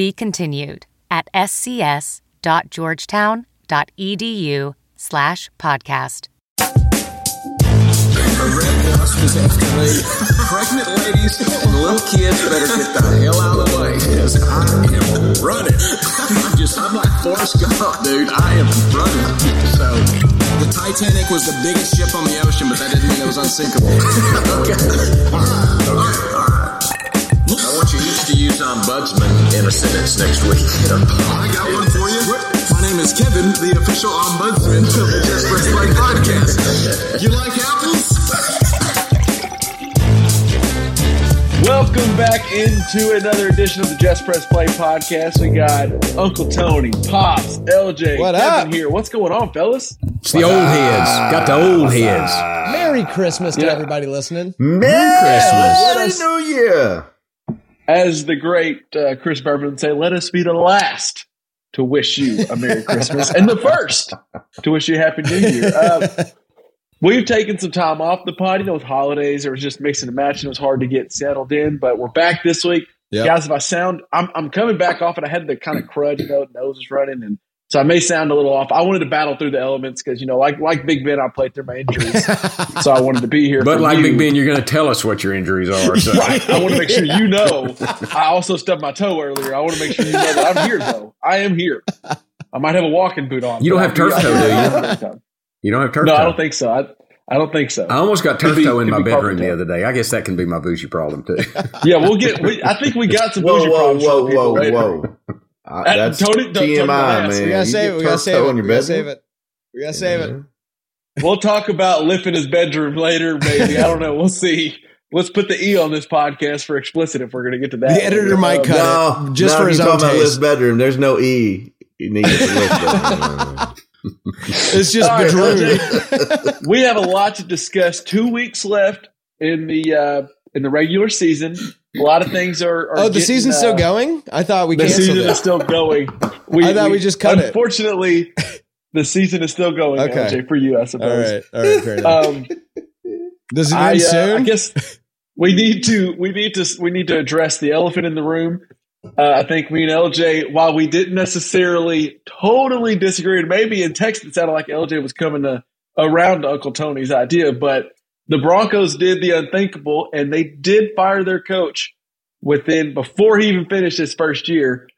Be continued at scs.georgetown.edu slash podcast. Pregnant ladies and little kids better get the hell out of the way because I am running. I'm just, I'm like Forrest Gump, dude. I am running. So, the Titanic was the biggest ship on the ocean, but that didn't mean it was unsinkable. okay. All right, all right, all right. Use ombudsman in a sentence next week. I got one for you. My name is Kevin, the official ombudsman of the Just Press Play podcast. You like apples? Welcome back into another edition of the Just Press Play podcast. We got Uncle Tony, Pops, LJ, What Kevin up? here. What's going on, fellas? It's the old heads. Got the old heads. Merry Christmas to Yeah. everybody listening. Merry Christmas. Let us- New Year. As the great uh, Chris Berman would say, let us be the last to wish you a Merry Christmas and the first to wish you a Happy New Year. Uh, we've taken some time off the pod. You know, with holidays, it was just mixing and matching. It was hard to get settled in, but we're back this week. Yep. Guys, if I sound, I'm, I'm coming back off and I had the kind of crud, you know, nose is running. And so I may sound a little off. I wanted to battle through the elements because, you know, like like Big Ben, I played through my injuries. so I wanted to be here. But like you. Big Ben, you're going to tell us what your injuries are. So. Right. I want to make sure you know. I also stubbed my toe earlier. I want to make sure you know that I'm here, though. I am here. I might have a walking boot on. You don't have turf toe, do be- You don't have turf No, toe. No, I don't think so. I, I don't think so. I almost got turf toe in my be bedroom the other day. I guess that can be my bougie problem too. Yeah, we'll get. We, I think we got some Whoa, bougie whoa, problems. whoa, whoa, later. whoa. Uh, Uh, that's Tony- don't- Tony, TMI, don't ask. man. We gotta save it. We gotta save it. We gotta save it. We gotta save it. We'll talk about lifting his bedroom later, maybe. I don't know. We'll see. Let's put the E on this podcast for explicit if we're going to get to that. The editor might Um, cut No, it just no, for if his you're own talking about Liz bedroom. There's no E. You need to It's just All right, bedroom. LJ. we have a lot to discuss. Two weeks left in the uh, in the regular season. A lot of things are. are Oh, the getting, season's uh, still going. I thought we The canceled season it. is still going. I thought we just cut it. Unfortunately, the season is still going. Okay. LJ, for you, I suppose. right, all right. Um, Does it I, end uh, soon? I guess we need to we need to we need to address the elephant in the room. Uh, I think me and LJ, while we didn't necessarily totally disagree, and maybe in text it sounded like LJ was coming to, around to Uncle Tony's idea, but the Broncos did the unthinkable, and they did fire their coach within before he even finished his first year.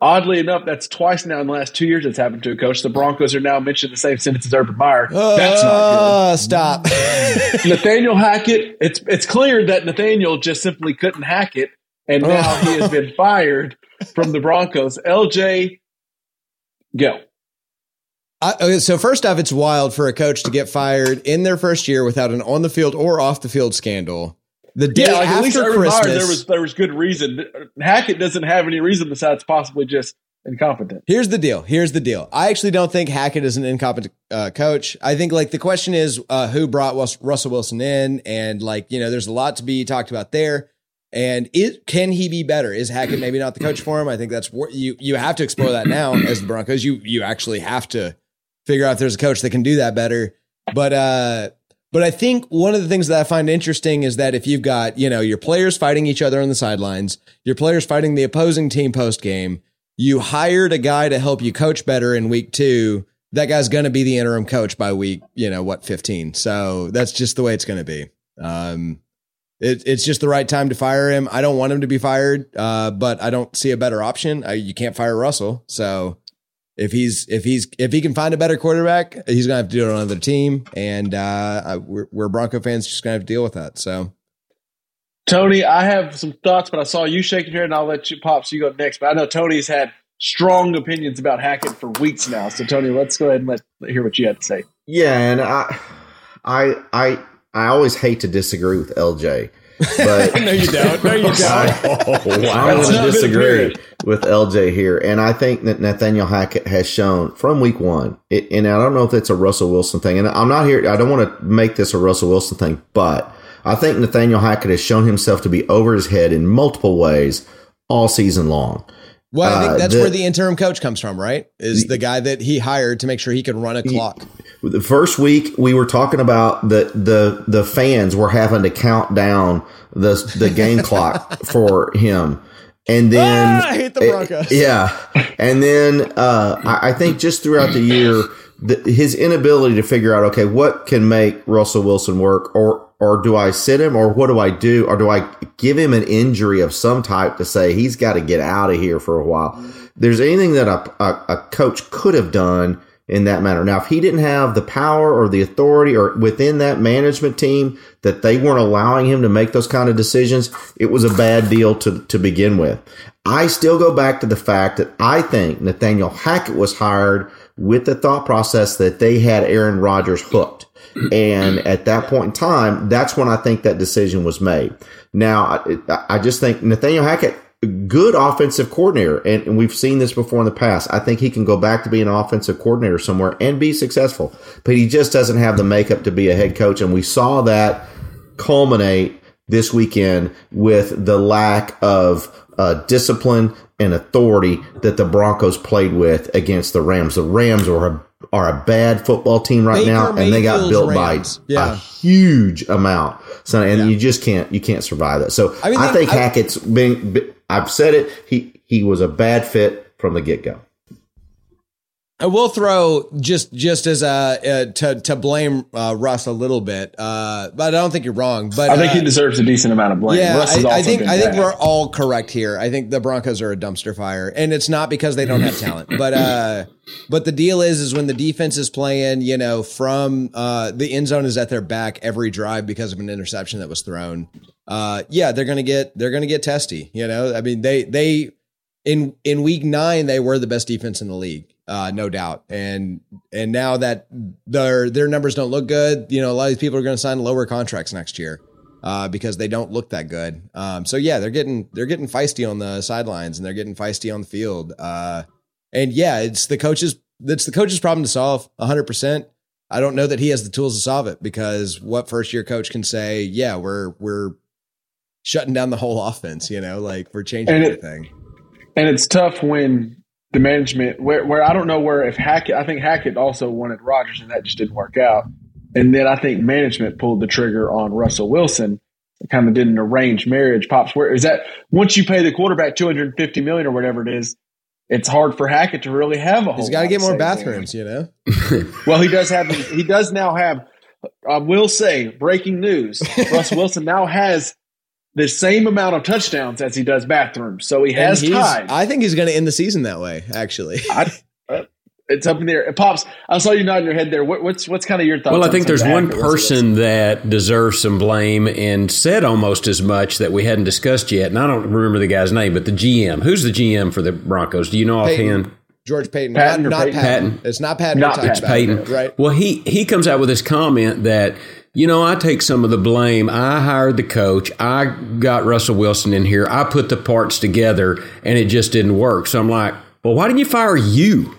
Oddly enough, that's twice now in the last two years that's happened to a coach. The Broncos are now mentioned in the same sentence as Urban Meyer. That's not good. Uh, stop. Nathaniel Hackett, it's it's clear that Nathaniel just simply couldn't hack it, and now he has been fired from the Broncos. LJ, go. I, okay, so first off, it's wild for a coach to get fired in their first year without an on the field or off the field scandal. The day Yeah, like at least after Urban Christmas, Meyer, there was there was good reason. Hackett doesn't have any reason besides possibly just incompetent. Here's the deal. Here's the deal. I actually don't think Hackett is an incompetent uh, coach. I think like the question is uh, who brought Russell Wilson in, and like you know, there's a lot to be talked about there. And it can he be better? Is Hackett maybe not the coach for him? I think that's what you you have to explore that now as the Broncos. You you actually have to figure out if there's a coach that can do that better. But uh, but I think one of the things that I find interesting is that if you've got you know your players fighting each other on the sidelines, your players fighting the opposing team post game, you hired a guy to help you coach better in week two. That guy's going to be the interim coach by week, you know, what, 15. So that's just the way it's going to be. Um, it, it's just the right time to fire him. I don't want him to be fired, uh, but I don't see a better option. Uh, you can't fire Russell. So if he's, if he's, if he can find a better quarterback, he's going to have to do it on another team. And, uh, we're, we're Bronco fans just going to have to deal with that. So Tony, I have some thoughts, but I saw you shaking your head, and I'll let you pop. So You go next. But I know Tony's had strong opinions about Hackett for weeks now. So Tony, let's go ahead and let hear what you had to say. Yeah, and I, I, I, I always hate to disagree with LJ, But no, you don't. No, you don't. I'm going to disagree with LJ here, and I think that Nathaniel Hackett has shown from week one, it, and I don't know if it's a Russell Wilson thing, and I'm not here. I don't want to make this a Russell Wilson thing, but I think Nathaniel Hackett has shown himself to be over his head in multiple ways all season long. Well, I think Uh, that's the- where the interim coach comes from, right? Is the guy that he hired to make sure he could run a clock. The first week we were talking about the the the fans were having to count down the the game clock for him, and then Ah, I hate the Broncos. yeah, and then uh, I, I think just throughout the year, the, his inability to figure out okay what can make Russell Wilson work, or or do I sit him, or what do I do, or do I give him an injury of some type to say he's got to get out of here for a while? There's anything that a, a, a coach could have done in that manner. Now, if he didn't have the power or the authority or within that management team that they weren't allowing him to make those kind of decisions, it was a bad deal to, to begin with. I still go back to the fact that I think Nathaniel Hackett was hired with the thought process that they had Aaron Rodgers hooked. And at that point in time, that's when I think that decision was made. Now, I, I just think Nathaniel Hackett, good offensive coordinator, and, and we've seen this before in the past. I think he can go back to being an offensive coordinator somewhere and be successful, but he just doesn't have the makeup to be a head coach. And we saw that culminate this weekend with the lack of uh, discipline and authority that the Broncos played with against the Rams. The Rams are a, are a bad football team right Baker now, and they got built Rams. by Yeah. a huge amount. So, and Yeah. you just can't you can't survive that. So I I, mean, they- think I- Hackett's been. I've said it. He he was a bad fit from the get go. I will throw just just as a uh, to to blame uh, Russ a little bit, uh, but I don't think you're wrong. But I think uh, he deserves a decent amount of blame. Yeah, I, I think I think we're all correct here. I think the Broncos are a dumpster fire, and it's not because they don't have talent, but uh, but the deal is, is when the defense is playing, you know, from uh, the end zone is at their back every drive because of an interception that was thrown. Uh, yeah, they're gonna get they're gonna get testy. You know, I mean they they in in week nine they were the best defense in the league, uh, no doubt. And and now that their their numbers don't look good, you know, a lot of these people are going to sign lower contracts next year uh, because they don't look that good. Um, so yeah, they're getting they're getting feisty on the sidelines and they're getting feisty on the field. Uh, and yeah, it's the coaches it's the coach's problem to solve 100. percent I don't know that he has the tools to solve it because what first year coach can say, yeah, we're we're shutting down the whole offense, you know, like we're changing And it- everything. and it's tough when the management where where I don't know where if Hackett I think Hackett also wanted Rodgers and that just didn't work out. And then I think management pulled the trigger on Russell Wilson. It kind of did an arranged marriage. Pops, where is that once you pay the quarterback two hundred and fifty million or whatever it is, it's hard for Hackett to really have a whole He's got to lot get more say there. bathrooms, you know. Well, he does have he does now have I will say breaking news. Russ Wilson now has the same amount of touchdowns as he does bathrooms. So he has time. I think he's going to end the season that way. Actually, I, uh, it's up in the air. Pops, I saw you nodding your head there. What, what's what's kind of your thoughts? Well, I think some there's one accuracy of this? person that deserves some blame and said almost as much that we hadn't discussed yet. And I don't remember the guy's name, but the GM. Who's the GM for the Broncos? Do you know Peyton. offhand? George Payton, Patton not, not Peyton? Patton. Patton. It's not Patton. Not we're talking Patton. right? Well, he he comes out with this comment that you know I take some of the blame. I hired the coach. I got Russell Wilson in here. I put the parts together, and it just didn't work. So I'm like, well, why didn't you fire you?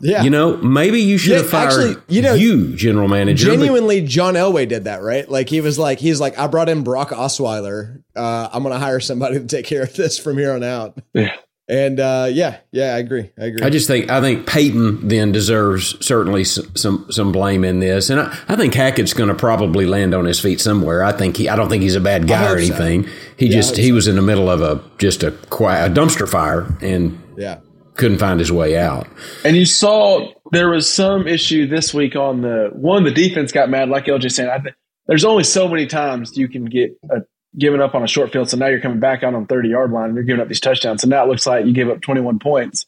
Yeah, You know, maybe you should Yeah, have fired actually, you know, you, general manager. genuinely, John Elway did that, right? Like he was like, he's like, I brought in Brock Osweiler. Uh, I'm going to hire somebody to take care of this from here on out. Yeah. And uh, yeah, yeah, I agree. I agree. I just think I think Peyton then deserves certainly some some, some blame in this, and I, I think Hackett's going to probably land on his feet somewhere. I think he I don't think he's a bad guy or hope so. anything. He just hope he was in the middle of a just a, qui- a dumpster fire and yeah. couldn't find his way out. And you saw there was some issue this week on the one. The defense got mad, like LJ saying. I think there's only so many times you can get a, given up on a short field. So now you're coming back out on the 30 yard line and you're giving up these touchdowns. So now it looks like you gave up 21 points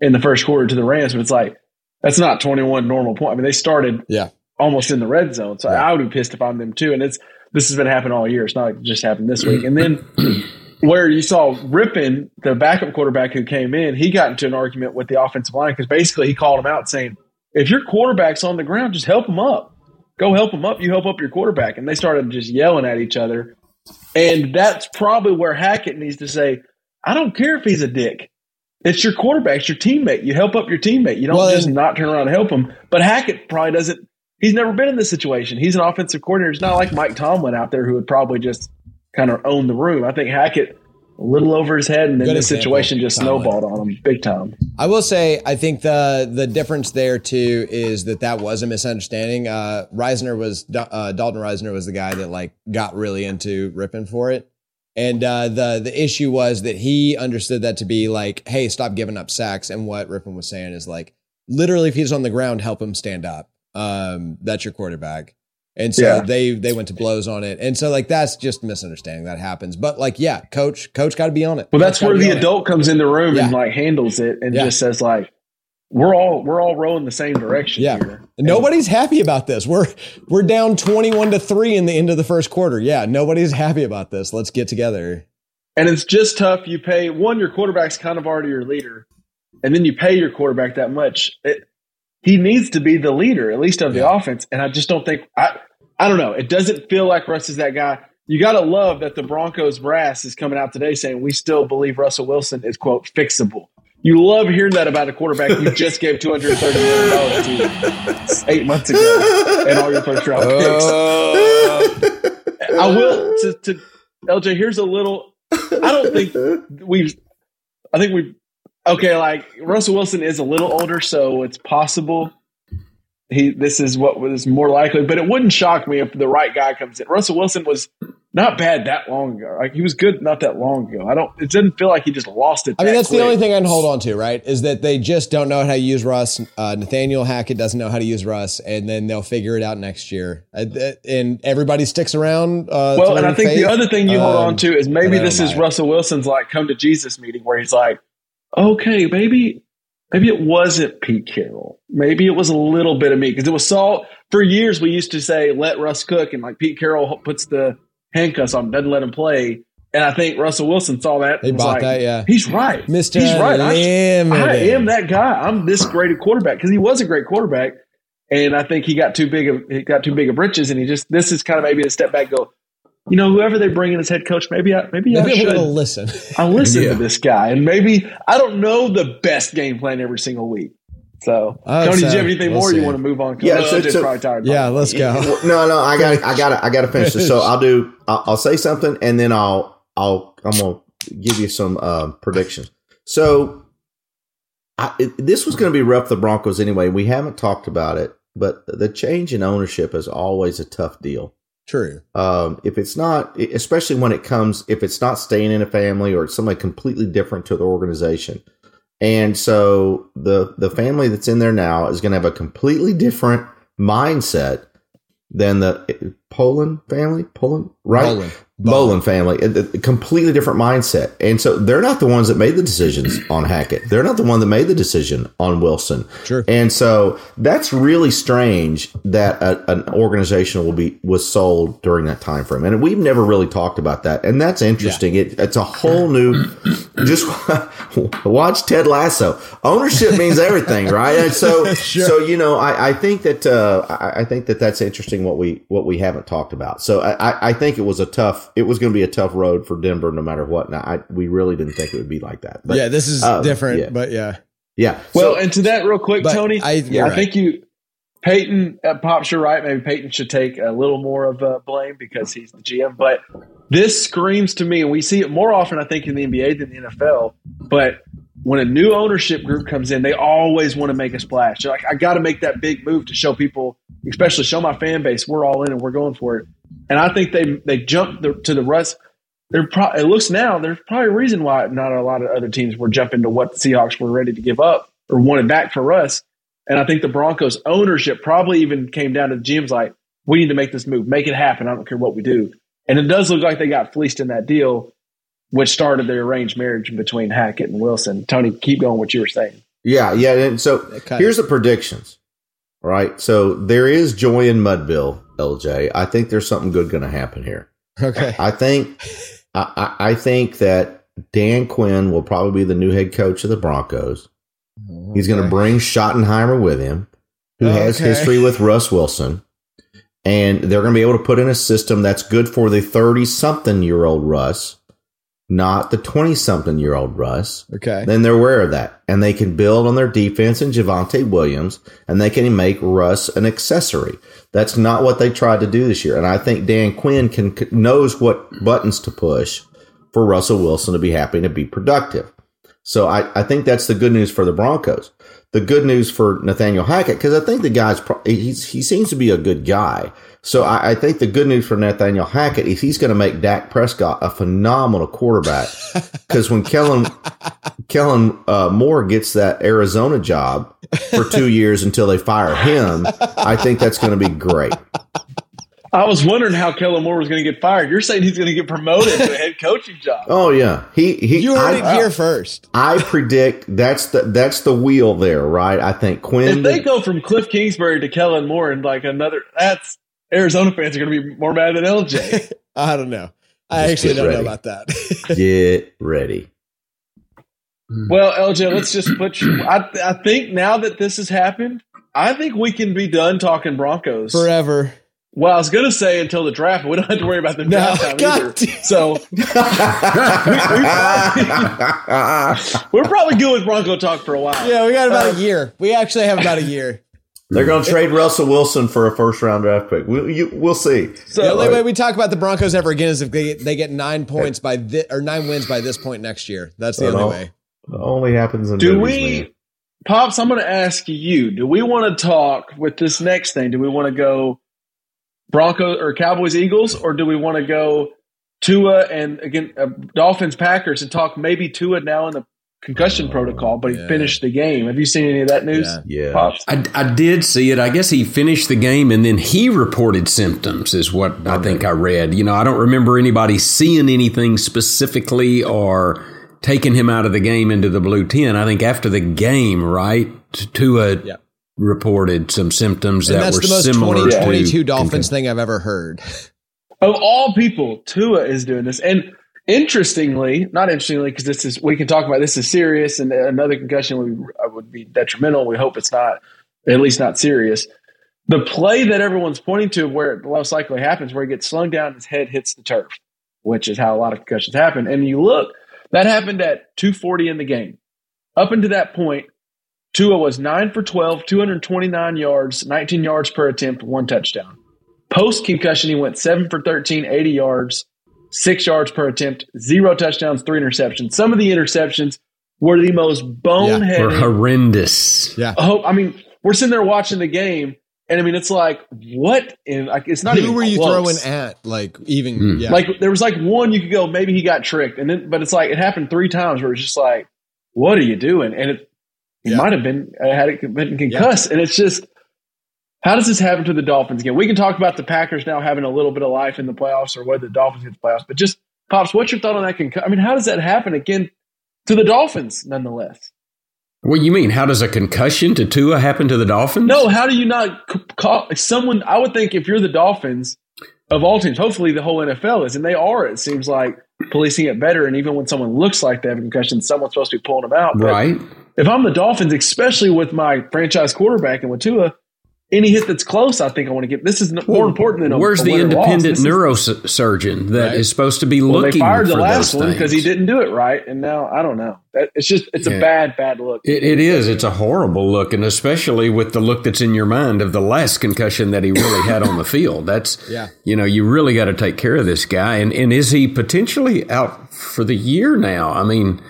in the first quarter to the Rams, but it's like that's not 21 normal point. I mean, they started Yeah. almost in the red zone. So I would be pissed if I'm them too. And it's this has been happening all year. It's not like it just happened this week. And then where you saw Rypien, the backup quarterback who came in, he got into an argument with the offensive line because basically he called him out saying, "If your quarterback's on the ground, just help him up. Go help him up. You help up your quarterback." And they started just yelling at each other. And that's probably where Hackett needs to say, I don't care if he's a dick. It's your quarterback, it's your teammate. You help up your teammate. You don't Well, just not turn around and help him. But Hackett probably doesn't. He's never been in this situation. He's an offensive coordinator. It's not like Mike Tomlin out there who would probably just kind of own the room. I think Hackett a little over his head, and then Good the example, situation just snowballed on him big time. I will say, I think the the difference there too is that that was a misunderstanding. Uh, Risner was uh, Dalton Risner was the guy that like got really into ripping for it, and uh, the the issue was that he understood that to be like, hey, stop giving up sacks. And what Rypien was saying is like, literally, if he's on the ground, help him stand up. Um, that's your quarterback. And so Yeah. they they went to blows on it, and so like that's just misunderstanding that happens. But like, yeah, coach, coach got to be on it. Well, that's Coach where the on it. adult comes in the room and like handles it and Yeah. just says like, "We're all we're all rowing the same direction Yeah. here." Nobody's happy about this. We're we're down 21 to 3 in the end of the first quarter. Yeah, nobody's happy about this. Let's get together. And it's just tough. You pay one, your quarterback's kind of already your leader, and then you pay your quarterback that much. It, he needs to be the leader, at least of the offense. And I just don't think I. I don't know. It doesn't feel like Russ is that guy. You got to love that the Broncos brass is coming out today saying we still believe Russell Wilson is quote fixable. You love hearing that about a quarterback you just gave two hundred thirty million dollars to eight months ago, and all your first round picks. Uh. I will to, to LJ. Here's a little. I don't think we've. I think we. Okay, like Russell Wilson is a little older, so it's possible. He. This is what was more likely, but it wouldn't shock me if the right guy comes in. Russell Wilson was not bad that long ago. Like he was good not that long ago. I don't. It didn't feel like he just lost it. I mean, that that's the only thing I can hold on to, right? Is that they just don't know how to use Russ. Uh, Nathaniel Hackett doesn't know how to use Russ, and then they'll figure it out next year. Uh, and everybody sticks around. Uh, Well, and I think faith. the other thing you hold Um, on to is maybe this is. Russell Wilson's like come to Jesus meeting where he's like, okay, maybe maybe it wasn't Pete Carroll. Maybe it was a little bit of me because it was Saul. For years, we used to say let Russ cook, and like Pete Carroll puts the handcuffs on, doesn't let him play. And I think Russell Wilson saw that. They bought like, that, yeah. He's right. Mr. He's right. I, I am that guy. I'm this great a quarterback because he was a great quarterback. And I think he got too big of he got too big of britches, and he just this is kind of maybe a step back. Go, you know, whoever they bring in as head coach, maybe I maybe, I should listen. I listen Yeah. to this guy, and maybe I don't know the best game plan every single week. So, Oh, Tony, do so you have anything we'll more? see. You want to move on? Yeah, so- so- tired. yeah, let's go. no, no, I got, I got, I got to finish this. So I'll do. I'll, I'll say something, and then I'll, I'll, I'm gonna give you some uh, predictions. So, I, it, this was going to be rough for the Broncos anyway. We haven't talked about it, but the change in ownership is always a tough deal. True. Um, if it's not, especially when it comes, if it's not staying in a family or it's somebody completely different to the organization. And so the the family that's in there now is going to have a completely different mindset than the eh, Poland family, Poland, right? Bowlen. Bowlen family, a, a completely different mindset. And so they're not the ones that made the decisions on Hackett. They're not the one that made the decision on Wilson. Sure. And so that's really strange that a, an organization will be was sold during that time frame. And we've never really talked about that. And that's interesting. It, it's a whole new. Just watch Ted Lasso. Ownership means everything, right? And so, so you know, I, I think that uh, I, I think that that's interesting. What we what we haven't talked about. So I- I think it was a tough. It was going to be a tough road for Denver, no matter what. Now, I, we really didn't think it would be like that. But yeah, this is um, different, yeah. but yeah. yeah. Well, So- and to that, real quick, Tony, I- I, you're right. think you, Peyton, uh, Pops, you're right. Maybe Peyton should take a little more of uh, blame because he's the GM. But this screams to me, and we see it more often, I think, in the NBA than the NFL. But when a new ownership group comes in, they always want to make a splash. They're like, I got to make that big move to show people, especially show my fan base, we're all in and we're going for it. And I think they they jumped the, to the Russ. They're pro- it looks now there's probably a reason why not a lot of other teams were jumping to what the Seahawks were ready to give up or wanted back for us. And I think the Broncos ownership probably even came down to the GM's like, we need to make this move, make it happen. I don't care what we do. And it does look like they got fleeced in that deal, which started the arranged marriage between Hackett and Wilson. Tony, keep going what you were saying. Yeah, yeah. And so kind here's the predictions, right? So there is joy in Mudville, LJ. I think there's something good going to happen here. Okay. I think, I, I think that Dan Quinn will probably be the new head coach of the Broncos. He's going to bring Schottenheimer with him, who has history with Russ Wilson. and they're going to be able to put in a system that's good for the 30 something year old Russ, not the 20 something year old Russ, Okay. then they're aware of that. And they can build on their defense and Javonte Williams, and they can make Russ an accessory. That's not what they tried to do this year. And I think Dan Quinn can knows what buttons to push for Russell Wilson to be happy and to be productive. So I, I think that's the good news for the Broncos. The good news for Nathaniel Hackett, because I think the guy's pro- he's, he seems to be a good guy. So I, I think the good news for Nathaniel Hackett is he's going to make Dak Prescott a phenomenal quarterback. Because when Kellen Kellen uh, Moore gets that Arizona job for two years until they fire him, I think that's going to be great. I was wondering how Kellen Moore was going to get fired. You're saying he's going to get promoted to a head coaching job. Oh yeah, he he. You heard I, it here first. I predict that's the that's the wheel there, right? I think Quinn. If they go from Cliff Kingsbury to Kellen Moore and like another, that's Arizona fans are going to be more mad than LJ. I don't know. I Just actually don't know about that. get ready. well, LJ, let's just put you. I, I think now that this has happened, I think we can be done talking Broncos. Forever. Well, I was going to say until the draft, but we don't have to worry about the No, draft time God either. damn. So we're probably good with Bronco talk for a while. Yeah, we got about a uh, year. We actually have about a year. They're going to trade Russell Wilson for a first round draft pick. We'll, you, we'll see. So the only uh, way we talk about the Broncos ever again is if they they get nine points by thi- or nine wins by this point next year. That's the only all- way. It only happens in do movies, we, man. pops? I'm going to ask you. Do we want to talk with this next thing? Do we want to go Broncos or Cowboys Eagles, or do we want to go Tua and again uh, Dolphins Packers and talk maybe Tua now in the concussion protocol, but he Yeah. finished the game? Have you seen any of that news? Yeah. Yeah. I, I did see it. I guess he finished the game and then he reported symptoms, is what I think I read. You know, I don't remember anybody seeing anything specifically or taking him out of the game into the blue tent. I think after the game, right, Tua Yeah. Reported some symptoms And that that's were the most similar 20, to 22 Dolphins concussion. thing I've ever heard. Of all people, Tua is doing this. And interestingly, not interestingly, because this is we can talk about this is serious, and another concussion would be, uh, would be detrimental. We hope it's not, at least not serious. The play that everyone's pointing to, where it most likely happens, where he gets slung down, his head hits the turf, which is how a lot of concussions happen. And you look, that happened at 240 in the game. Up until that point, Tua was 9 for 12, 229 yards, 19 yards per attempt, one touchdown. Post concussion, he went 7 for 13, 80 yards, 6 yards per attempt, zero touchdowns, three interceptions. Some of the interceptions were the most Were boneheaded. horrendous. Yeah. Oh, I mean, we're sitting there watching the game, and I mean, it's like, what? In, like, it's not even Who were you close. throwing at? Like even Hmm. yeah. Like there was like one you could go, maybe he got tricked, and then but it's like it happened three times where it's just like, what are you doing? And it, he Yeah. might have been had it been concussed, and it's just how does this happen to the Dolphins again? We can talk about the Packers now having a little bit of life in the playoffs, or whether the Dolphins get the playoffs, but just pops, what's your thought on that? Concu- I mean, how does that happen again to the Dolphins, nonetheless? What you mean? How does a concussion to Tua happen to the Dolphins? No, how do you not call someone? I would think if you're the Dolphins of all teams, hopefully the whole NFL is, and they are. It seems like policing it better. And even when someone looks like they have a concussion, someone's supposed to be pulling them out. But Right. If I'm the Dolphins, especially with my franchise quarterback and with Tua, any hit that's close, I think I want to get. This is n- more important than a Where's a the win loss. independent neurosurgeon that is Right. supposed to be Well, they looking fired the for last those one because he didn't do it right, and now I don't know. It's just it's Yeah. a bad, bad look. It, it is. It's a horrible look, and especially with the look that's in your mind of the last concussion that he really had on the field. That's Yeah. You know, you really got to take care of this guy. And and is he potentially out for the year now? I mean,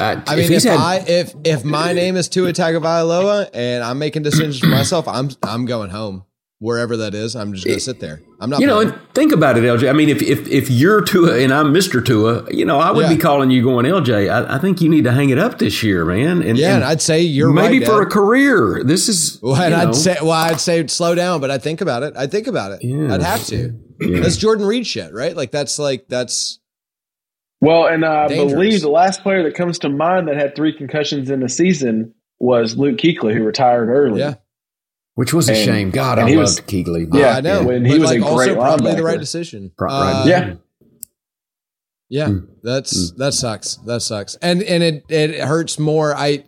uh, I mean, if if, had, I if if my name is Tua Tagovailoa and I'm making decisions for myself, I'm I'm going home wherever that is. I'm just gonna sit there. I'm not. you know, and think about it, LJ. I mean, if if if you're Tua and I'm Mister Tua, you know, I would Yeah. be calling you going, LJ. I, I think you need to hang it up this year, man. And yeah, and and I'd say you're maybe right, for a career. This is Well, and I'd say, well, I'd say slow down, but I'd think about it. I'd think about it. Yeah. I'd have to. Yeah. That's Jordan Reed shit, right? Like that's like that's Well, and I Dangerous. believe the last player that comes to mind that had three concussions in a season was Luke Kuechly, who retired early. yeah. which was a And- shame. God, I he loved was- Kuechly. Yeah, I know. when but he was like a also great probably the right decision. Pro- Uh, right. Yeah. Yeah, that's that sucks. That sucks, and and it it hurts more. I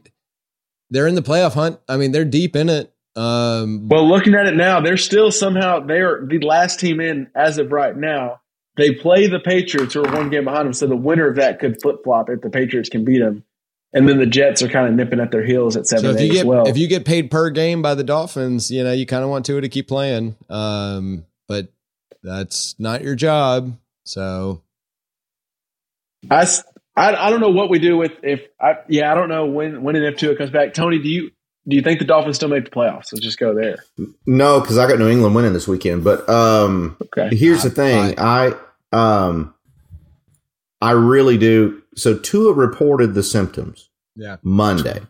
they're in the playoff hunt. I mean, they're deep in it. Um, Well, looking at it now, they're still somehow they're the last team in as of right now. They play the Patriots, who are one game behind them. So the winner of that could flip flop if the Patriots can beat them. And then the Jets are kind of nipping at their heels at seven so if you get as well. if you get paid per game by the Dolphins, you know you kind of want Tua to keep playing. Um, but that's not your job. So I I don't know what we do with if I yeah I don't know when when and if Tua comes back. Tony, do you do you think the Dolphins still make the playoffs? Let's just go there. No, because I got New England winning this weekend. But um, Okay. here's the thing. I um, I really do. So Tua reported the symptoms yeah, Monday.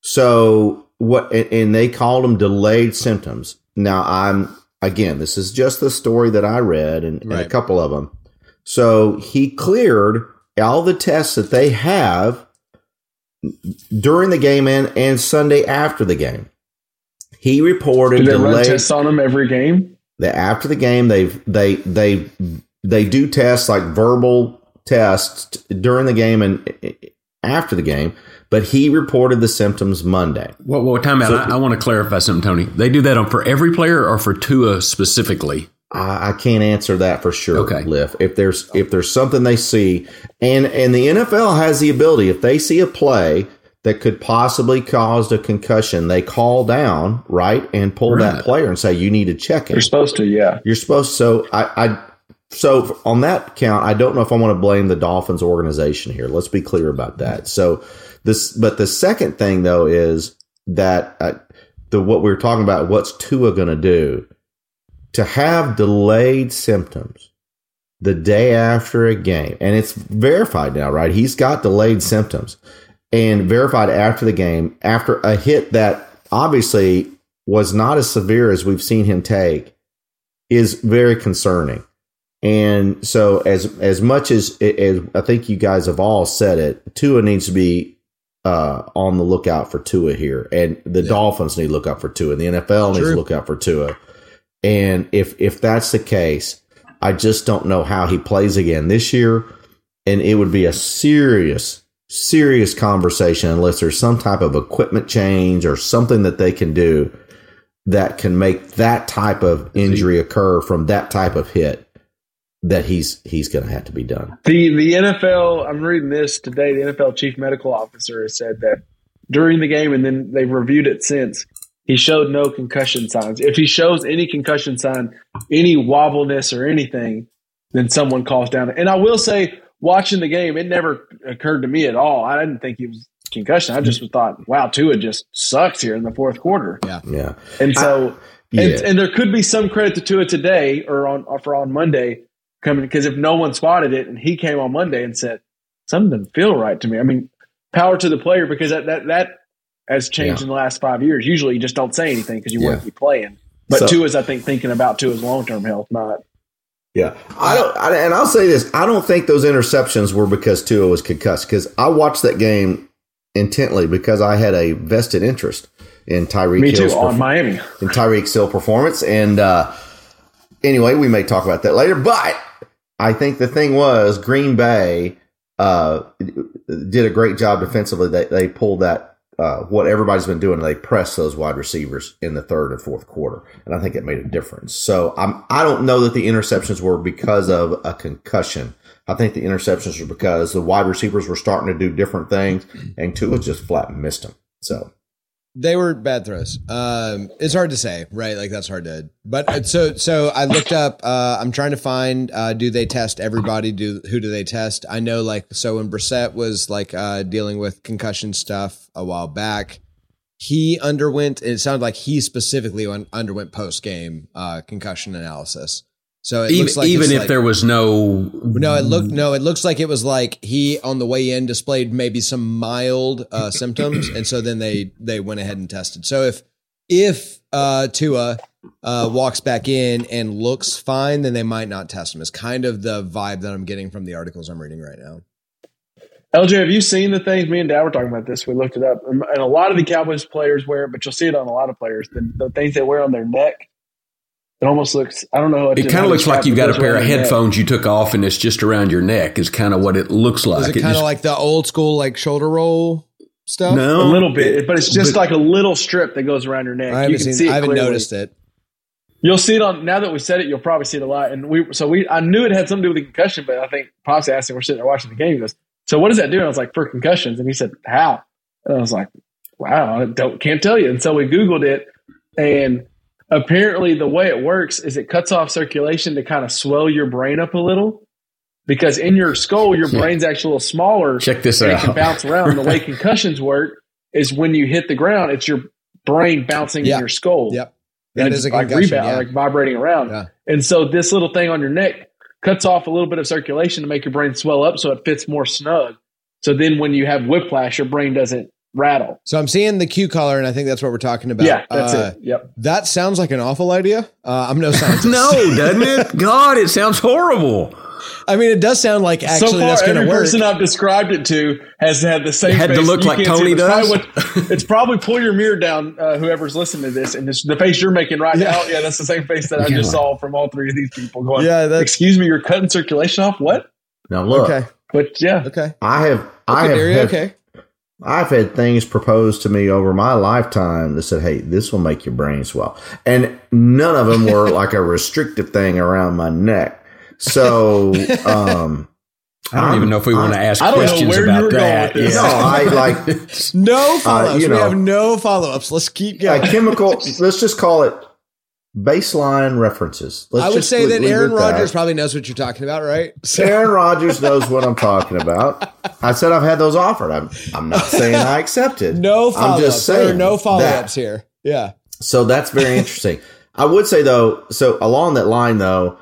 So what? And, and they called them delayed symptoms. Now I'm again. This is just the story that I read and, and a couple of them. So he cleared all the tests that they have during the game and, and Sunday after the game. He reported Do they run tests on them every game? that after the game they've they they they do tests like verbal tests during the game and after the game but he reported the symptoms monday Well, well time out. I, I want to clarify something, Tony. They do that on for every player or for Tua specifically. I, I can't answer that for sure Okay. Liff. if there's if there's something they see and and the nfl has the ability if they see a play that could possibly cause a concussion they call down right and pull that player and say you need to check it. You're supposed to, yeah. You're supposed To, so I, I so on that count, I don't know if I want to blame the Dolphins organization here. Let's be clear about that. So this, but the second thing though is that uh, the what we were talking about, what's Tua going to do to have delayed symptoms the day after a game, and it's verified now, right? He's got delayed symptoms and verified after the game after a hit that obviously was not as severe as we've seen him take is very concerning. And so, as as much as, as I think you guys have all said it, Tua needs to be uh, on the lookout for Tua here, and the Dolphins need to look out for Tua, and the NFL needs to look out for Tua. And if if that's the case, I just don't know how he plays again this year, and it would be a serious serious conversation unless there's some type of equipment change or something that they can do that can make that type of injury occur from that type of hit that he's he's going to have to be done. The the NFL, I'm reading this today. The NFL chief medical officer has said that during the game, and then they've reviewed it since. He showed no concussion signs. If he shows any concussion sign, any wobbleness or anything, then someone calls down. And I will say, watching the game, it never occurred to me at all. I didn't think he was concussion. I just thought, wow, Tua just sucks here in the fourth quarter. Yeah. Yeah. And so, Yeah. and, and there could be some credit to Tua today or on or for on Monday coming because if no one spotted it and he came on Monday and said something didn't feel right to me. I mean, power to the player because that that that has changed Yeah. in the last five years. Usually, you just don't say anything because you want Yeah. to keep playing. But So- Tua's, I think, thinking about Tua's long term health, not. Yeah, I don't, I, and I'll say this: I don't think those interceptions were because Tua was concussed. Because I watched that game intently because I had a vested interest in Tyreek Me too Hill's on perf- Miami. in Tyreek Hill performance. And uh, anyway, we may talk about that later. But I think the thing was Green Bay uh, did a great job defensively. They, they pulled that uh, what everybody's been doing. They press those wide receivers in the third and fourth quarter, and I think it made a difference. So I'm I don't know that the interceptions were because of a concussion. I think the interceptions were because the wide receivers were starting to do different things, and Tua just flat missed them. So They were bad throws. Um, it's hard to say, right? Like that's hard to. But so so I looked up. Uh, I'm trying to find. Uh, do they test everybody? Do who do they test? I know, like so when Brissett was like uh, dealing with concussion stuff a while back, he underwent. And It sounded like he specifically un- underwent post game uh, concussion analysis. So it Even, looks like even if like- there was no no, it looked no, it looks like it was like he on the way in displayed maybe some mild uh, symptoms, and so then they they went ahead and tested. So if if uh, Tua uh, walks back in and looks fine, then they might not test him. Is kind of the vibe that I'm getting from the articles I'm reading right now. LJ, have you seen the things? Me and Dad were talking about this. We looked it up, and and a lot of the Cowboys players wear it, but you'll see it on a lot of players. The, the things they wear on their neck. It almost looks. I don't know. It kind of looks like you've got a pair of headphones you took off and it's just around your neck. Is kind of what it looks like. Is it It kind of like the old school like shoulder roll? stuff? No, a little bit, but it's just but- like a little strip that goes around your neck. I you haven't can seen. see it I haven't noticed it. You'll see it on now that we said it. You'll probably see it a lot. And we so we I knew it had something to do with the concussion, but I think Pops asked him. We're sitting there watching the game. He goes, "So what does that do?" And I was like, "For concussions." And he said, "How?" And I was like, "Wow, I don't can't tell you." And so we googled it, and apparently the way it works is it cuts off circulation to kind of swell your brain up a little. Because in your skull, your brain's actually a little smaller. Check this and it can bounce around. The way concussions work is when you hit the ground, it's your brain bouncing in your skull Yep. and That it's is a like rebound, yeah. like vibrating around. Yeah. And so this little thing on your neck cuts off a little bit of circulation to make your brain swell up so it fits more snug. So then when you have whiplash, your brain doesn't rattle. So I'm seeing the Q-Collar, and I think that's what we're talking about. yeah, that's Uh, it. Yep. That sounds like an awful idea. Uh, I'm no scientist. no, doesn't it? God, it sounds horrible. I mean it does sound like actually so far, that's going to work. person I've described it to has had the same. Had to look You like Tony it. It's probably does? what- it's probably pull your mirror down. Uh, whoever's listening to this, and it's the face you're making right Yeah. now. Yeah, that's the same face that I Yeah. just saw from all three of these people. Going, Yeah, that's- excuse me, you're cutting circulation off. What? Now look, okay. But yeah, Okay. I have I Okay, have Dario, had- okay. I've had things proposed to me over my lifetime that said, "Hey, this will make your brain swell," and none of them were like a restrictive thing around my neck. So, um, I don't even know if we want to ask I don't know questions where you about were going that. with this. no, I like No follow ups. you we know. have no follow ups. Let's keep a going. chemical. let's just call it baseline references. Let's I would just say leave- that Aaron at that. Rodgers probably knows what you're talking about, right? So, Aaron Rodgers knows what I'm talking about. I said I've had those offered. I'm, I'm not saying I accepted. no follow I'm just ups. There are saying no follow that. ups here. Yeah. So that's very interesting. I would say though, so along that line though,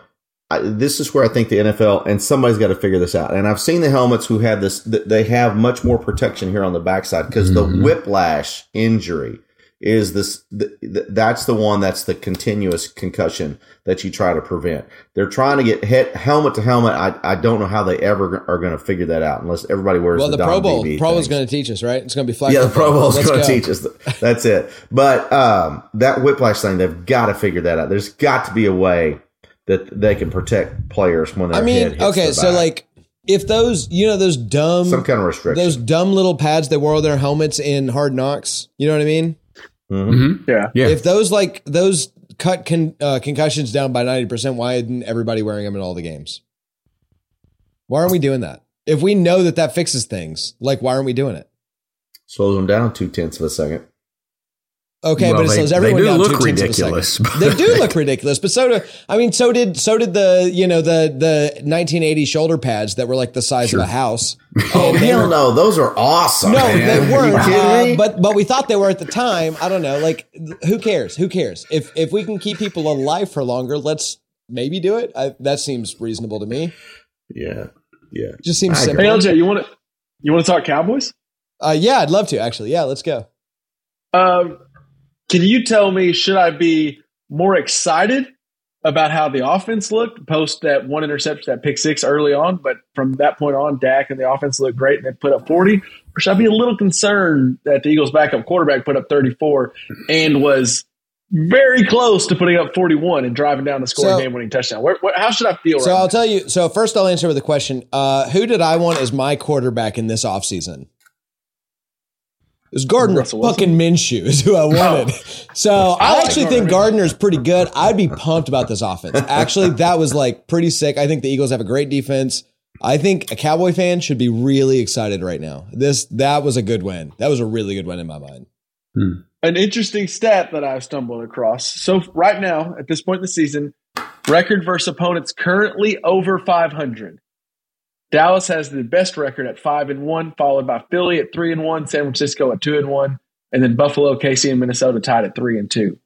I, this is where I think the NFL and somebody's got to figure this out. And I've seen the helmets who have this; they have much more protection here on the backside because Mhm. the whiplash injury is this. Th- th- that's the one that's the continuous concussion that you try to prevent. They're trying to get hit helmet to helmet. I, I don't know how they ever are going to figure that out unless everybody wears Well, the, Don Pro Bowl. BB Pro Bowl's things. going to teach us, right? It's going to be flag. Yeah, the. Pro bowl Let's going to teach us. That's it. But um, that whiplash thing, they've got to figure that out. There's got to be a way that they can protect players when their I mean, okay, so like if those, you know, those dumb, some kind of restriction. those dumb little pads they wore on their helmets in Hard Knocks. You know what I mean? Mhm. Mhm. yeah. Yeah. If those like those cut con, uh, concussions down by ninety percent, why isn't everybody wearing them in all the games? Why aren't we doing that? If we know that that fixes things, like why aren't we doing it? Slows them down two tenths of a second. Okay, Well, but it they- slows they everyone do down look two tenths of a ridiculous, second. They do look ridiculous, but so do I mean. So did so did the you know the the 1980 shoulder pads that were like the size of a house. Oh hell no, those are awesome. No, man. they weren't. kidding Uh, but but we thought they were at the time. I don't know. Like, who cares? Who cares? If if we can keep people alive for longer, let's maybe do it. I, that seems reasonable to me. yeah, yeah. Just seems simple. Hey LJ, you want to you want to talk Cowboys? Uh, yeah, I'd love to actually. Yeah, let's go. Um, can you tell me should I be more excited about how the offense looked post that one interception, that pick six early on, but from that point on, Dak and the offense looked great and they put up forty, or should I be a little concerned that the Eagles' backup quarterback put up thirty four and was very close to putting up forty one and driving down the scoring So- game winning touchdown? Where, where, how should I feel? So right I'll tell you. So first, I'll answer with a question. Uh, who did I want as my quarterback in this offseason? It was Gardner Russell Wilson? fucking Minshew is who I oh. wanted. So I, like actually Gardner think Minshew. Gardner's pretty good. I'd be pumped about this offense. Actually, that was like pretty sick. I think the Eagles have a great defense. I think a Cowboy fan should be really excited right now. This that was a good win. That was a really good win in my mind. Hmm. an interesting stat that I've stumbled across. So right now, at this point in the season, record versus opponents currently over 500. Dallas has the best record at five and one, followed by Philly at three and one, San Francisco at two and one, and then Buffalo, KC, and Minnesota tied at three and two.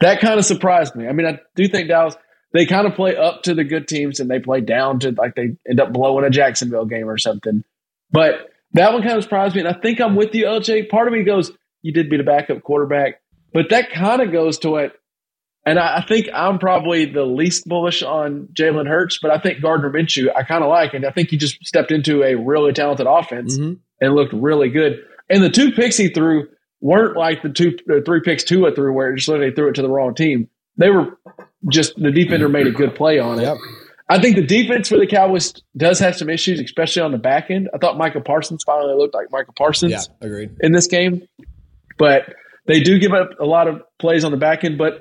That kind of surprised me. I mean, I do think Dallas they kind of play up to the good teams and they play down to like they end up blowing a Jacksonville game or something. But that one kind of surprised me, and I think I'm with you, LJ. Part of me goes, you did beat a backup quarterback, but that kind of goes to it. And I, I think I'm probably the least bullish on Jalen Hurts, but I think Gardner Minshew I kind of like, and I think he just stepped into a really talented offense Mhm. and looked really good. And the two picks he threw weren't like the two, the three picks Tua threw, where it just literally threw it to the wrong team. They were just the defender made a good play on it. Yep. I think the defense for the Cowboys does have some issues, especially on the back end. I thought Michael Parsons finally looked like Michael Parsons Yeah, agreed. in this game, but they do give up a lot of plays on the back end. But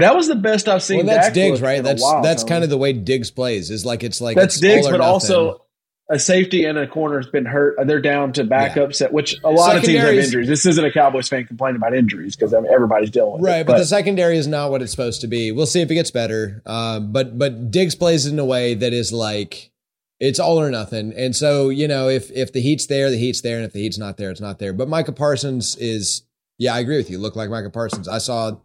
that was the best I've seen. Well, that's Diggs, right? That's while, that's kind of the way Diggs plays. Is like it's like that's it's Diggs, but nothing. also a safety and a corner has been hurt. They're down to backup set, which a lot of teams have injuries. This isn't a Cowboys fan complaining about injuries because I mean, everybody's dealing with right, it. but, the secondary is not what it's supposed to be. We'll see if it gets better. Um, but but Diggs plays in a way that is like it's all or nothing. And so you know if if the heat's there, the heat's there, and if the heat's not there, it's not there. But Micah Parsons is yeah, I agree with you. Look like Micah Parsons. I saw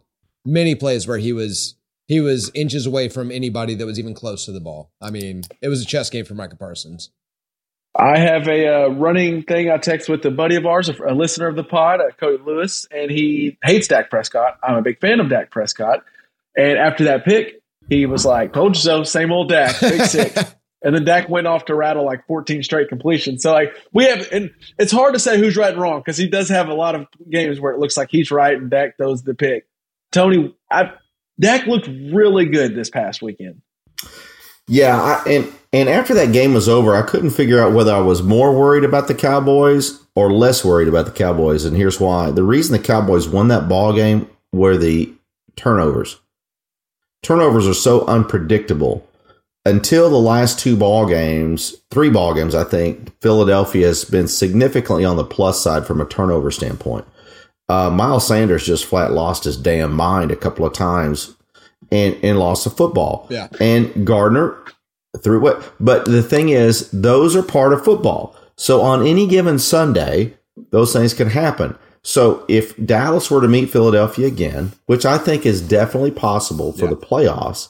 many plays where he was he was inches away from anybody that was even close to the ball. I mean, it was a chess game for Micah Parsons. I have a uh, running thing I text with a buddy of ours, a, a listener of the pod, uh, Cody Lewis, and he hates Dak Prescott. I'm a big fan of Dak Prescott. And after that pick, he was like, "Told you so." Same old Dak, big six. and then Dak went off to rattle like 14 straight completions. So like we have, and it's hard to say who's right and wrong because he does have a lot of games where it looks like he's right and Dak throws the pick. Tony, I, Dak looked really good this past weekend. Yeah, I, and and after that game was over, I couldn't figure out whether I was more worried about the Cowboys or less worried about the Cowboys, and here's why: the reason the Cowboys won that ball game were the turnovers. Turnovers are so unpredictable. Until the last two ball games, three ball games, I think Philadelphia has been significantly on the plus side from a turnover standpoint. Uh, Miles Sanders just flat lost his damn mind a couple of times and and lost the football. Yeah. And Gardner threw what? But the thing is, those are part of football. So on any given Sunday, those things can happen. So if Dallas were to meet Philadelphia again, which I think is definitely possible for Yeah. the playoffs,